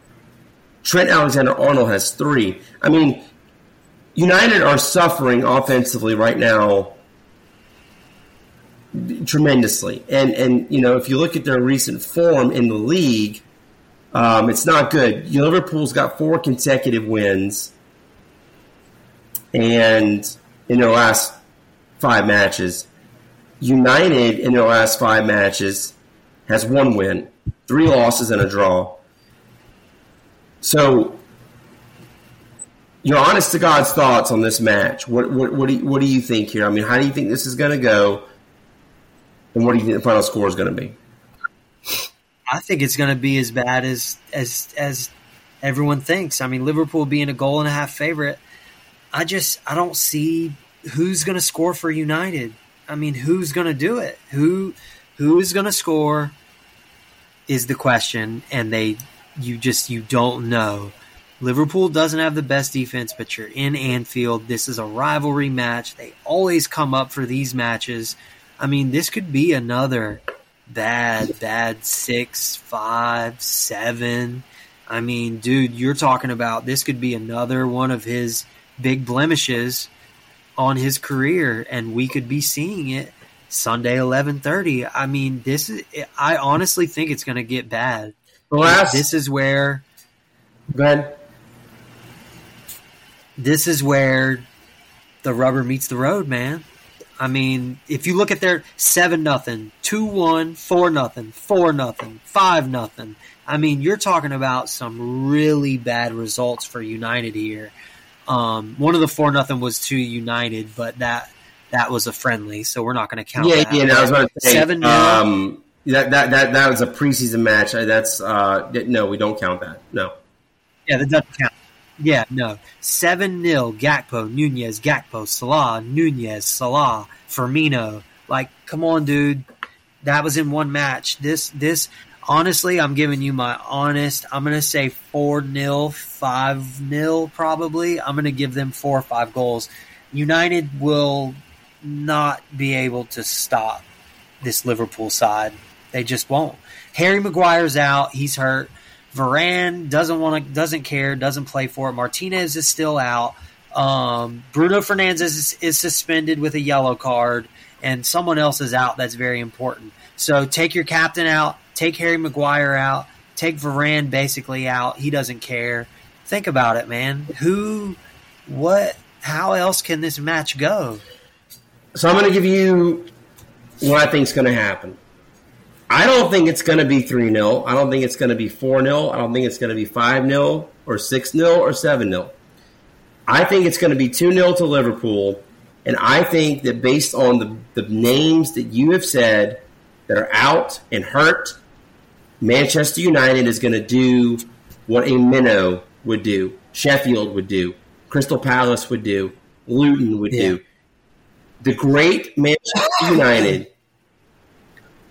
Trent Alexander Arnold has three. I mean, United are suffering offensively right now tremendously. And and you know, if you look at their recent form in the league, um, it's not good. Liverpool's got four consecutive wins, and in their last five matches, United in their last five matches has one win, three losses, and a draw. So, your honest to God's thoughts on this match. What what what do you, what do you think here? I mean, how do you think this is going to go? And what do you think the final score is going to be? I think it's going to be as bad as as as everyone thinks. I mean, Liverpool being a goal and a half favorite, I just I don't see who's going to score for United. I mean, who's going to do it? Who who is going to score is the question, and they you just you don't know. Liverpool doesn't have the best defense, but you're in Anfield. This is a rivalry match. They always come up for these matches. I mean, this could be another bad, bad six, five, seven. I mean, dude, you're talking about this could be another one of his big blemishes on his career, and we could be seeing it Sunday, eleven thirty. I mean, this is. I honestly think it's going to get bad. Last, this is where. Go ahead. This is where the rubber meets the road, man. I mean, if you look at their seven nothing, two one, four nothing, four nothing, five nothing. I mean, you're talking about some really bad results for United here. Um, one of the four nothing was to United, but that that was a friendly, so we're not going to count. Yeah, that. yeah. No, I was about to say seven. Um, that, that that that was a preseason match. That's uh, no, we don't count that. No. Yeah, that doesn't count. Yeah, no. 7 0, Gakpo, Nunez, Gakpo, Salah, Nunez, Salah, Firmino. Like, come on, dude. That was in one match. This, this, honestly, I'm giving you my honest. I'm going to say 4 0, 5 0 probably. I'm going to give them four or five goals. United will not be able to stop this Liverpool side. They just won't. Harry Maguire's out. He's hurt. Varane doesn't want to, doesn't care, doesn't play for it. Martinez is still out. Um, Bruno Fernandes is, is suspended with a yellow card, and someone else is out. That's very important. So take your captain out, take Harry Maguire out, take Varane basically out. He doesn't care. Think about it, man. Who, what, how else can this match go? So I'm going to give you what I think is going to happen. I don't think it's going to be 3 0. I don't think it's going to be 4 0. I don't think it's going to be 5 0 or 6 0 or 7 0. I think it's going to be 2 0 to Liverpool. And I think that based on the, the names that you have said that are out and hurt, Manchester United is going to do what a minnow would do, Sheffield would do, Crystal Palace would do, Luton would yeah. do. The great Manchester *laughs* United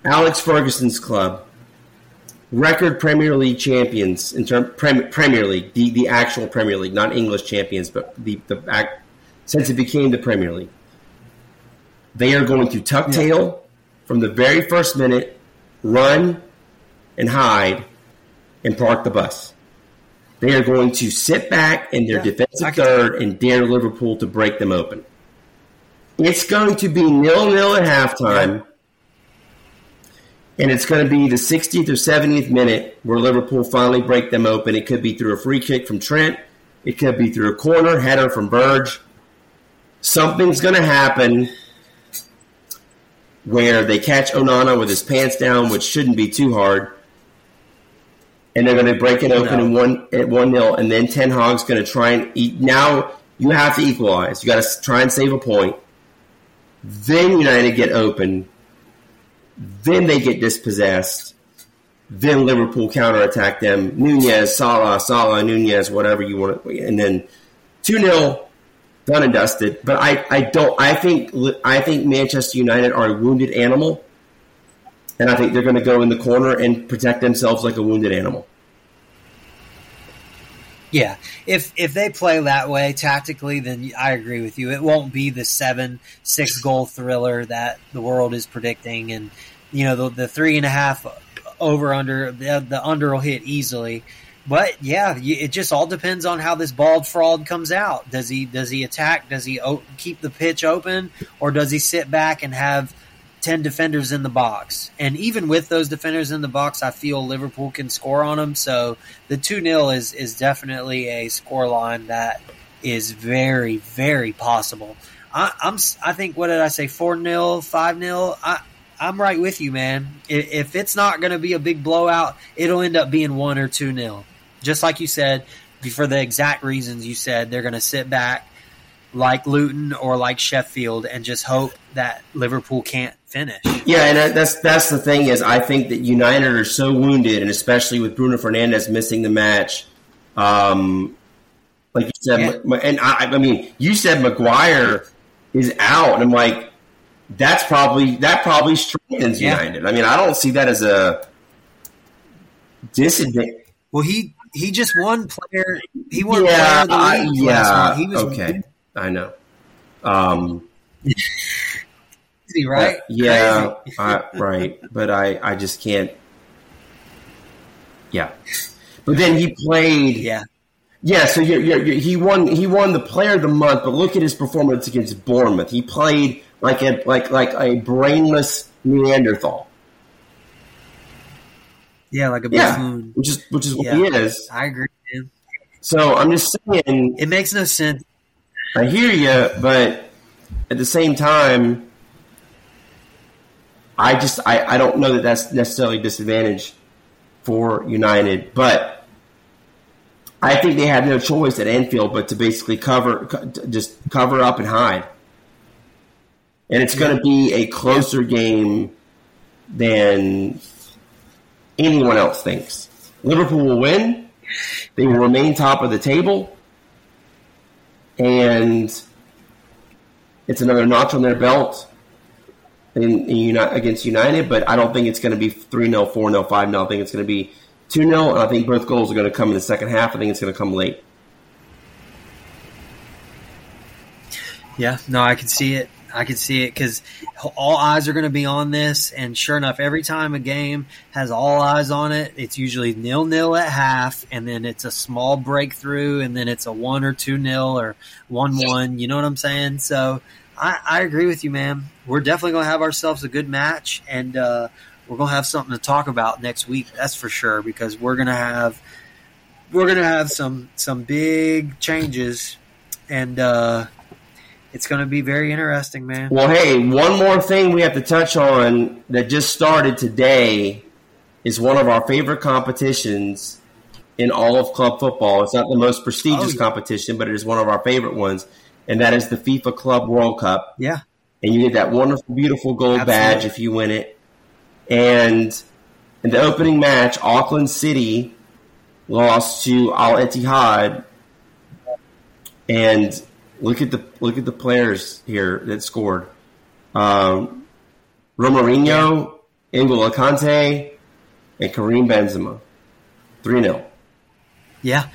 Alex Ferguson's club, record Premier League champions in term Premier League, the, the actual Premier League, not English champions, but the the act, since it became the Premier League. They are going to tuck tail from the very first minute, run and hide, and park the bus. They are going to sit back in their yeah, defensive third and dare Liverpool to break them open. It's going to be nil nil at halftime. And it's going to be the 60th or 70th minute where Liverpool finally break them open. It could be through a free kick from Trent. It could be through a corner header from Burge. Something's going to happen where they catch Onana with his pants down, which shouldn't be too hard, and they're going to break it open no. in one at one nil, and then Ten Hag's going to try and eat. Now you have to equalize. You got to try and save a point. Then United get open then they get dispossessed. Then Liverpool counterattack them. Nunez, Salah, Salah, Nunez, whatever you want. And then 2 0, done and dusted. But I, I don't. I think I think Manchester United are a wounded animal, and I think they're going to go in the corner and protect themselves like a wounded animal. Yeah, if if they play that way tactically, then I agree with you. It won't be the seven six goal thriller that the world is predicting, and you know the, the three and a half over under the, the under will hit easily. But yeah, it just all depends on how this bald fraud comes out. Does he does he attack? Does he keep the pitch open, or does he sit back and have 10 defenders in the box. And even with those defenders in the box, I feel Liverpool can score on them. So the 2 0 is, is definitely a score line that is very, very possible. I, am I think, what did I say, 4 0, 5 0? I, I'm right with you, man. If it's not going to be a big blowout, it'll end up being 1 or 2 0. Just like you said, for the exact reasons you said, they're going to sit back like Luton or like Sheffield and just hope that Liverpool can't finish. Yeah, and that's that's the thing is I think that United are so wounded, and especially with Bruno Fernandes missing the match. Um, like you said, yeah. and I, I mean, you said Maguire is out, and I'm like, that's probably that probably strengthens yeah. United. I mean, I don't see that as a disadvantage. Well, he he just won player. He won yeah, player of the league. yeah, he was okay. I know. Um, *laughs* right? yeah, I, right. But I, I just can't. Yeah, but then he played. Yeah, yeah. So you're, you're, you're, he won. He won the Player of the Month. But look at his performance against Bournemouth. He played like a like like a brainless Neanderthal. Yeah, like a buffoon. Yeah, which is which is what yeah, he is. I agree. Man. So I'm just saying, it makes no sense. I hear you, but at the same time, I just I, I don't know that that's necessarily disadvantage for United, but I think they had no choice at Anfield but to basically cover just cover up and hide. And it's going to be a closer game than anyone else thinks. Liverpool will win. They will remain top of the table. And it's another notch on their belt in, in against United, but I don't think it's going to be 3 0, 4 0, 5 0. I think it's going to be 2 0, and I think both goals are going to come in the second half. I think it's going to come late. Yeah, no, I can see it. I can see it because all eyes are going to be on this, and sure enough, every time a game has all eyes on it, it's usually nil nil at half, and then it's a small breakthrough, and then it's a one or two nil or one one. You know what I'm saying? So I, I agree with you, man. We're definitely going to have ourselves a good match, and uh, we're going to have something to talk about next week. That's for sure because we're going to have we're going to have some some big changes, and. Uh, it's going to be very interesting, man. Well, hey, one more thing we have to touch on that just started today is one of our favorite competitions in all of club football. It's not the most prestigious oh, yeah. competition, but it is one of our favorite ones, and that is the FIFA Club World Cup. Yeah. And you get that wonderful, beautiful gold Absolutely. badge if you win it. And in the opening match, Auckland City lost to Al Ittihad, and Look at the look at the players here that scored. Um, Romarinho, N'Golo Kante, and Karim Benzema. 3 0. Yeah.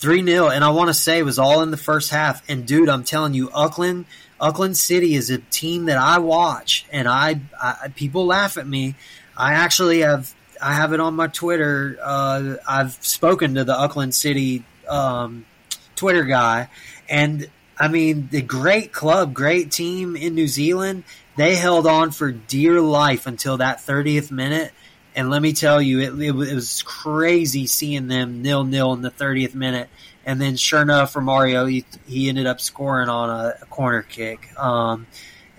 3 0. And I want to say it was all in the first half. And dude, I'm telling you, Auckland, Auckland City is a team that I watch, and I, I people laugh at me. I actually have I have it on my Twitter. Uh, I've spoken to the Auckland City um, Twitter guy, and I mean, the great club, great team in New Zealand, they held on for dear life until that 30th minute. And let me tell you, it, it, was crazy seeing them nil nil in the 30th minute. And then, sure enough, for Mario, he, he ended up scoring on a, a corner kick. Um,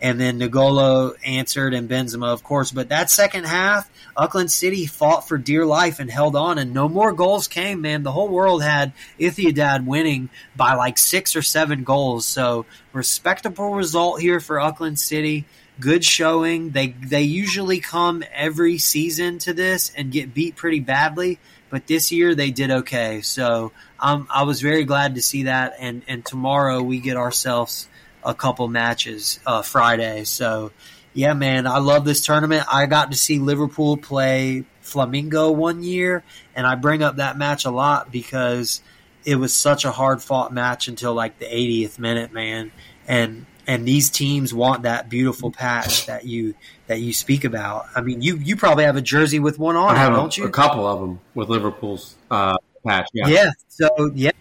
and then N'Golo answered and Benzema, of course. But that second half, Auckland City fought for dear life and held on, and no more goals came. Man, the whole world had Ittihad winning by like six or seven goals. So respectable result here for Auckland City. Good showing. They they usually come every season to this and get beat pretty badly, but this year they did okay. So um, I was very glad to see that. And and tomorrow we get ourselves a couple matches uh, Friday. So, yeah, man, I love this tournament. I got to see Liverpool play Flamengo one year, and I bring up that match a lot because it was such a hard fought match until like the 80th minute, man. And and these teams want that beautiful patch that you that you speak about. I mean, you you probably have a jersey with one on, have don't a, you? A couple of them with Liverpool's uh, patch. Yeah. Yeah. So yeah,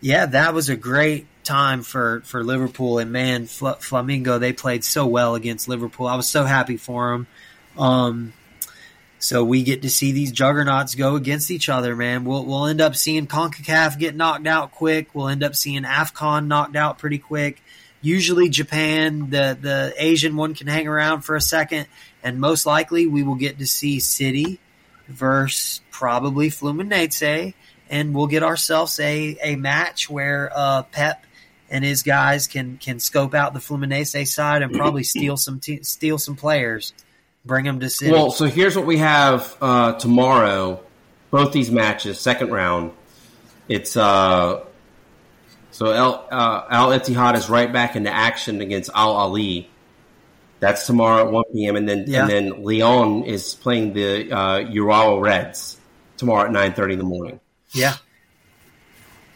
yeah, that was a great time for, for Liverpool. And man, Fl- Flamengo, they played so well against Liverpool. I was so happy for them. Um, so we get to see these juggernauts go against each other, man. We'll, we'll end up seeing CONCACAF get knocked out quick. We'll end up seeing AFCON knocked out pretty quick. Usually Japan, the, the Asian one can hang around for a second. And most likely we will get to see City versus probably Fluminense. And we'll get ourselves a, a match where uh, Pep and his guys can can scope out the Fluminense side and probably *clears throat* steal some te- steal some players, bring them to City. Well, so here's what we have uh, tomorrow. Both these matches, second round. It's uh, so Al, uh, Al Ittihad is right back into action against Al Ahly. That's tomorrow at 1 p.m. And then yeah. and then Leon is playing the uh, Urawa Reds tomorrow at 9:30 in the morning. Yeah,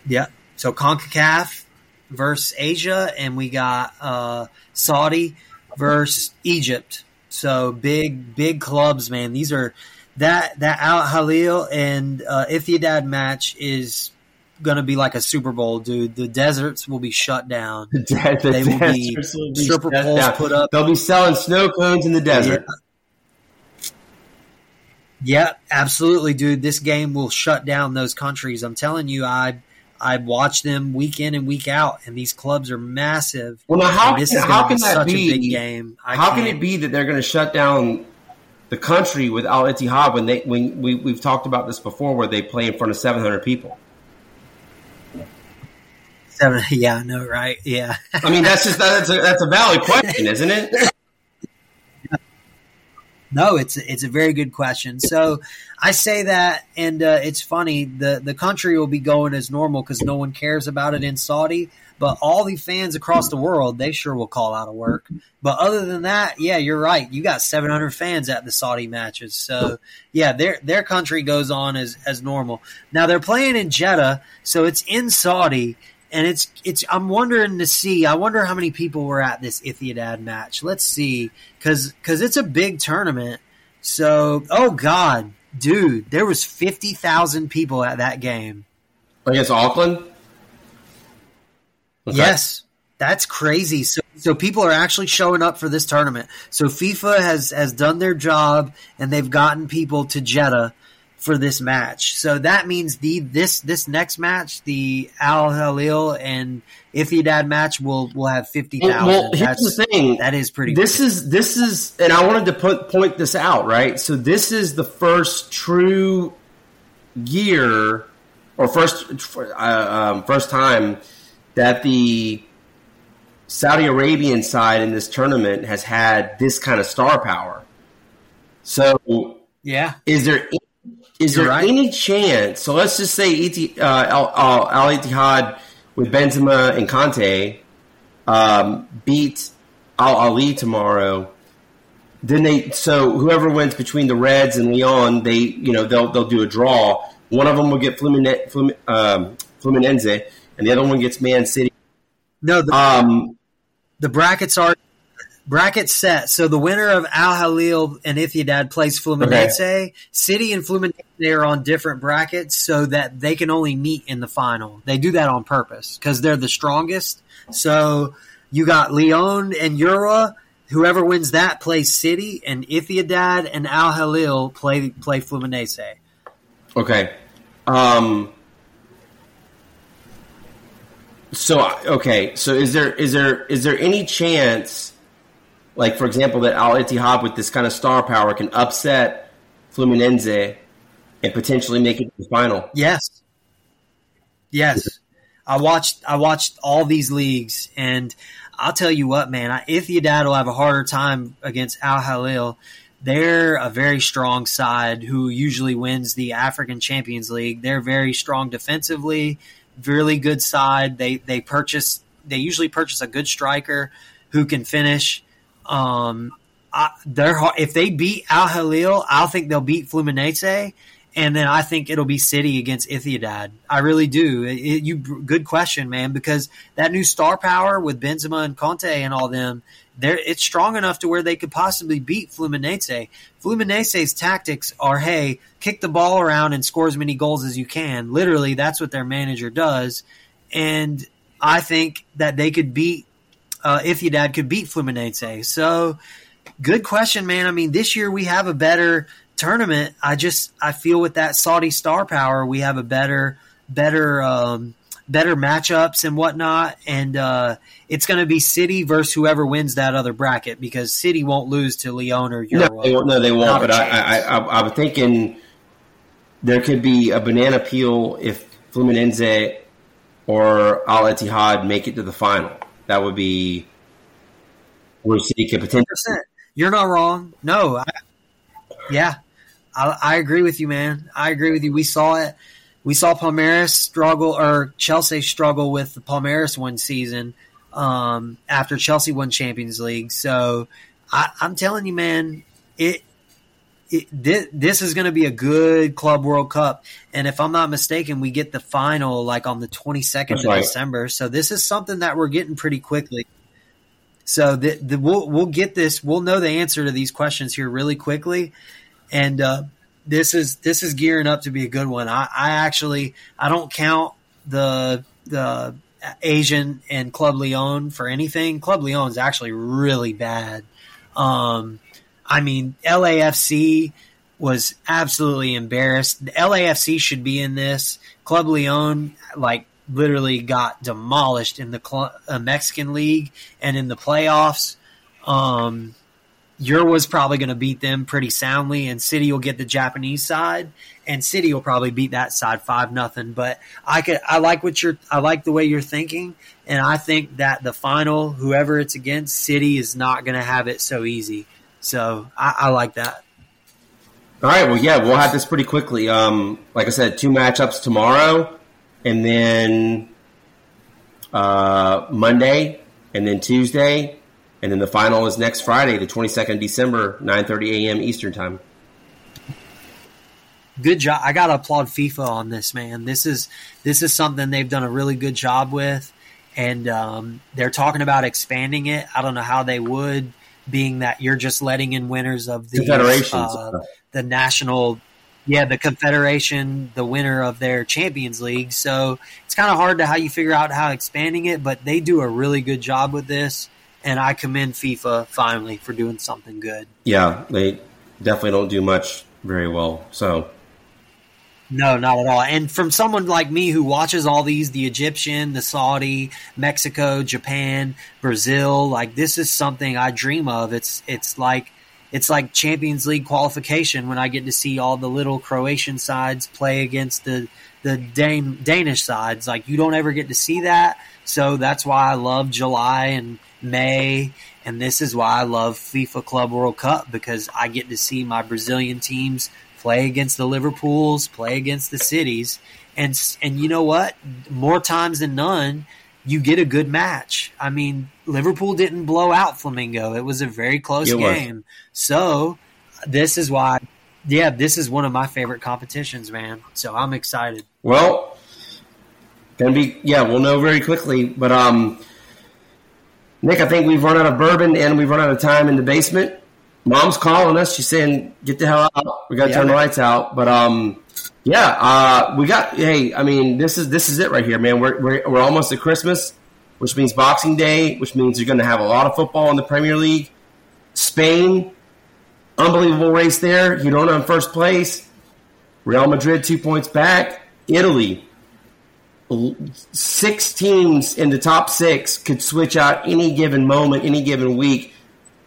yeah. So Concacaf versus Asia, and we got uh, Saudi versus Egypt. So big, big clubs, man. These are that that Al Hilal and uh, Ittihad match is going to be like a Super Bowl, dude. The deserts will be shut down. *laughs* The, de- the they will be, will be stripper poles down. put up. They'll be selling snow cones in the desert. Yeah. Yeah, absolutely, dude. This game will shut down those countries. I'm telling you, I I watch them week in and week out, and these clubs are massive. Well, now how, this is how can that be? big game. I how can it be that they're going to shut down the country with Al Ittihad when they when we we've talked about this before, where they play in front of seven hundred people? Seven, *laughs* yeah, no, right, yeah. I mean, that's just that's a, that's a valid question, isn't it? *laughs* No, it's it's a very good question. So I say that, and uh, it's funny. the The country will be going as normal because no one cares about it in Saudi. But all the fans across the world, they sure will call out of work. But other than that, yeah, you're right. You got 700 fans at the Saudi matches, so yeah, their their country goes on as as normal. Now they're playing in Jeddah, so it's in Saudi and it's it's. I'm wondering to see. I wonder how many people were at this Ittihad match. Let's see, because because it's a big tournament. So, oh god, dude, there was fifty thousand people at that game against Auckland. Okay. Yes, that's crazy. So, so people are actually showing up for this tournament. So FIFA has has done their job, and they've gotten people to Jeddah for this match. So that means the this this next match, the Al Hilal and Etihad match, will will have fifty thousand. Well, here's That's, the thing. That is pretty. This is this is, and I wanted to put point this out right. So this is the first true year, or first uh, um, first time that the Saudi Arabian side in this tournament has had this kind of star power. So yeah, is there is You're there right. any chance? So let's just say ET, uh, Al, Al, Ittihad with Benzema and Kanté um, beat Al Ahly tomorrow. Then they so whoever wins between the Reds and Leon, they you know they'll they'll do a draw. One of them will get Fluminense, um, Fluminense and the other one gets Man City. No, the, um, the brackets are bracket set. So the winner of Al Hilal and Ittihad plays Fluminense. Okay. City and Fluminense are on different brackets so that they can only meet in the final. They do that on purpose because they're the strongest. So you got Leon and Urawa. Whoever wins that plays City, and Ittihad and Al Hilal play play Fluminense. Okay. Um, so okay, so is there is there is there any chance like for example, that Al Ittihad with this kind of star power can upset Fluminense and potentially make it to the final. Yes, yes. I watched I watched all these leagues, and I'll tell you what, man. Etihad will have a harder time against Al Hilal. They're a very strong side who usually wins the African Champions League. They're very strong defensively, really good side. They they purchase they usually purchase a good striker who can finish um, I, they're if they beat Al Hilal, I think they'll beat Fluminense, and then I think it'll be City against Etihad. I really do. It, it, you good question, man, because that new star power with Benzema and Kanté and all them, they it's strong enough to where they could possibly beat Fluminense. Fluminense's tactics are, hey, kick the ball around and score as many goals as you can. Literally, that's what their manager does, and I think that they could beat uh, Etihad could beat Fluminense. So, good question, man. I mean, this year we have a better tournament. I just I feel with that Saudi star power, we have a better better um, better matchups and whatnot. And uh, it's going to be City versus whoever wins that other bracket because City won't lose to Leon or Urawa. No, they won't. No, they won't but I, I, I, I'm thinking there could be a banana peel if Fluminense or Al Ittihad make it to the final that would be where City could potentially. You're not wrong. No, I, yeah, I, I, agree with you, man. I agree with you. We saw it. We saw Palmeiras struggle or Chelsea struggle with the Palmeiras one season um, after Chelsea won Champions League. So I, I'm telling you, man, it it, this, this, is going to be a good Club World Cup. And if I'm not mistaken, we get the final like on the 22nd That's of right. December. So this is something that we're getting pretty quickly. So the, the, we'll we'll get this. We'll know the answer to these questions here really quickly, and uh, this is this is gearing up to be a good one. I, I actually I don't count the the Asian and Club Leon for anything. Club Leon is actually really bad. Um, I mean, LAFC was absolutely embarrassed. The LAFC should be in this. Club Leon, like, literally got demolished in the Cl- uh, Mexican League and in the playoffs. Um, was probably going to beat them pretty soundly, and City will get the Japanese side, and City will probably beat that side five nothing. But I could, I like what you're, I like the way you're thinking, and I think that the final, whoever it's against, City is not going to have it so easy. So I, I like that. All right. Well, yeah, we'll have this pretty quickly. Um, like I said, two matchups tomorrow, and then uh, Monday, and then Tuesday, and then the final is next Friday, the twenty second December, nine thirty a.m. Eastern time. Good job. I gotta applaud FIFA on this, man. This is this is something they've done a really good job with, and um, they're talking about expanding it. I don't know how they would, being that you're just letting in winners of the Confederations. uh, the national, yeah, the confederation, the winner of their Champions League. So it's kind of hard to how you figure out how expanding it, but they do a really good job with this, and I commend FIFA finally for doing something good. Yeah, they definitely don't do much very well. So No, not at all. And from someone like me who watches all these the Egyptian, the Saudi, Mexico, Japan, Brazil, like this is something I dream of. It's it's like it's like Champions League qualification when I get to see all the little Croatian sides play against the the Dan- Danish sides. Like you don't ever get to see that. So that's why I love July and May and this is why I love FIFA Club World Cup because I get to see my Brazilian teams play against the Liverpools, play against the cities, and and you know what? More times than none, you get a good match. I mean, Liverpool didn't blow out Flamengo; it was a very close It was. game. So this is why, yeah, this is one of my favorite competitions, man. So I'm excited. Well, gonna be yeah, we'll know very quickly. But um, Nick, I think we've run out of bourbon and we've run out of time in the basement. Mom's calling us. She's saying, "Get the hell out. We got to Yeah, turn the lights out." But um, yeah, uh, we got. Hey, I mean, this is this is it right here, man. We're we're, we're almost at Christmas, which means Boxing Day, which means you're going to have a lot of football in the Premier League. Spain, unbelievable race there. Girona in first place. Real Madrid two points back. Italy, six teams in the top six could switch out any given moment, any given week.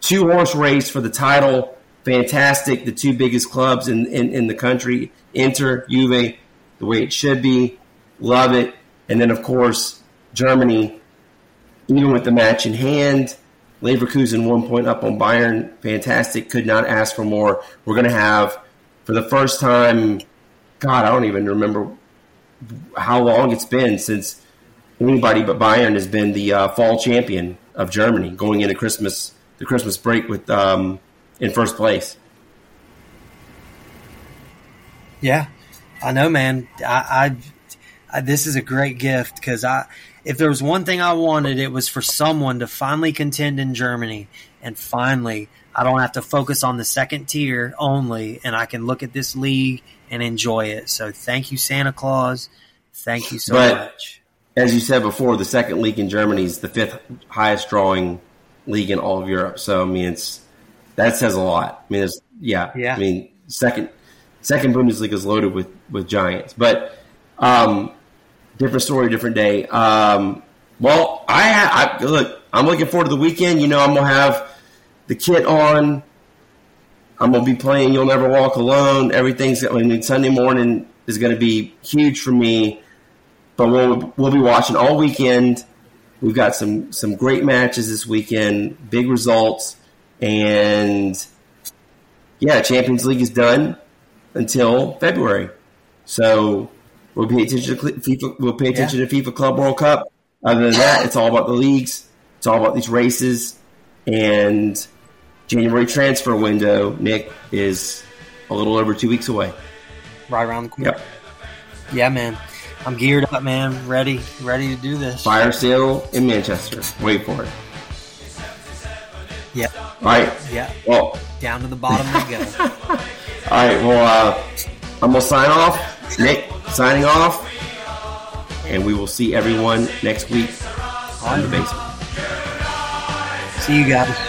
Two horse race for the title. Fantastic. The two biggest clubs in, in, in the country Inter, Juve, the way it should be. Love it. And then, of course, Germany, even with the match in hand. Leverkusen one point up on Bayern. Fantastic. Could not ask for more. We're going to have, for the first time, God, I don't even remember how long it's been since anybody but Bayern has been the uh, fall champion of Germany going into Christmas, the Christmas break with um, in first place. Yeah, I know, man. I, I, I this is a great gift because I, if there was one thing I wanted, it was for someone to finally contend in Germany, and finally, I don't have to focus on the second tier only, and I can look at this league and enjoy it. So, thank you, Santa Claus. Thank you so But- much. As you said before, the second league in Germany is the fifth highest drawing league in all of Europe. So I mean, it's that says a lot. I mean, it's yeah. Yeah. I mean, second second Bundesliga is loaded with with giants, but um, different story, different day. Um, well, I, I look. I'm looking forward to the weekend. You know, I'm gonna have the kit on. I'm gonna be playing "You'll Never Walk Alone." Everything's. I mean, Sunday morning is gonna be huge for me. But we'll we'll be watching all weekend. We've got some some great matches this weekend, big results, and yeah, Champions League is done until February. So we'll pay attention to FIFA. We'll pay attention to FIFA Club World Cup. Other than that, it's all about the leagues. It's all about these races, and January transfer window. Nick is a little over two weeks away. Right around the corner. Yep. Yeah, man. I'm geared up, man. Ready, ready to do this. Fire sale in Manchester. Wait for it. Yeah, All right. yeah. Well, Down to the bottom we go. *laughs* all right. Well, uh, I'm gonna sign off. Nick signing off, and we will see everyone next week on the basement. See you guys.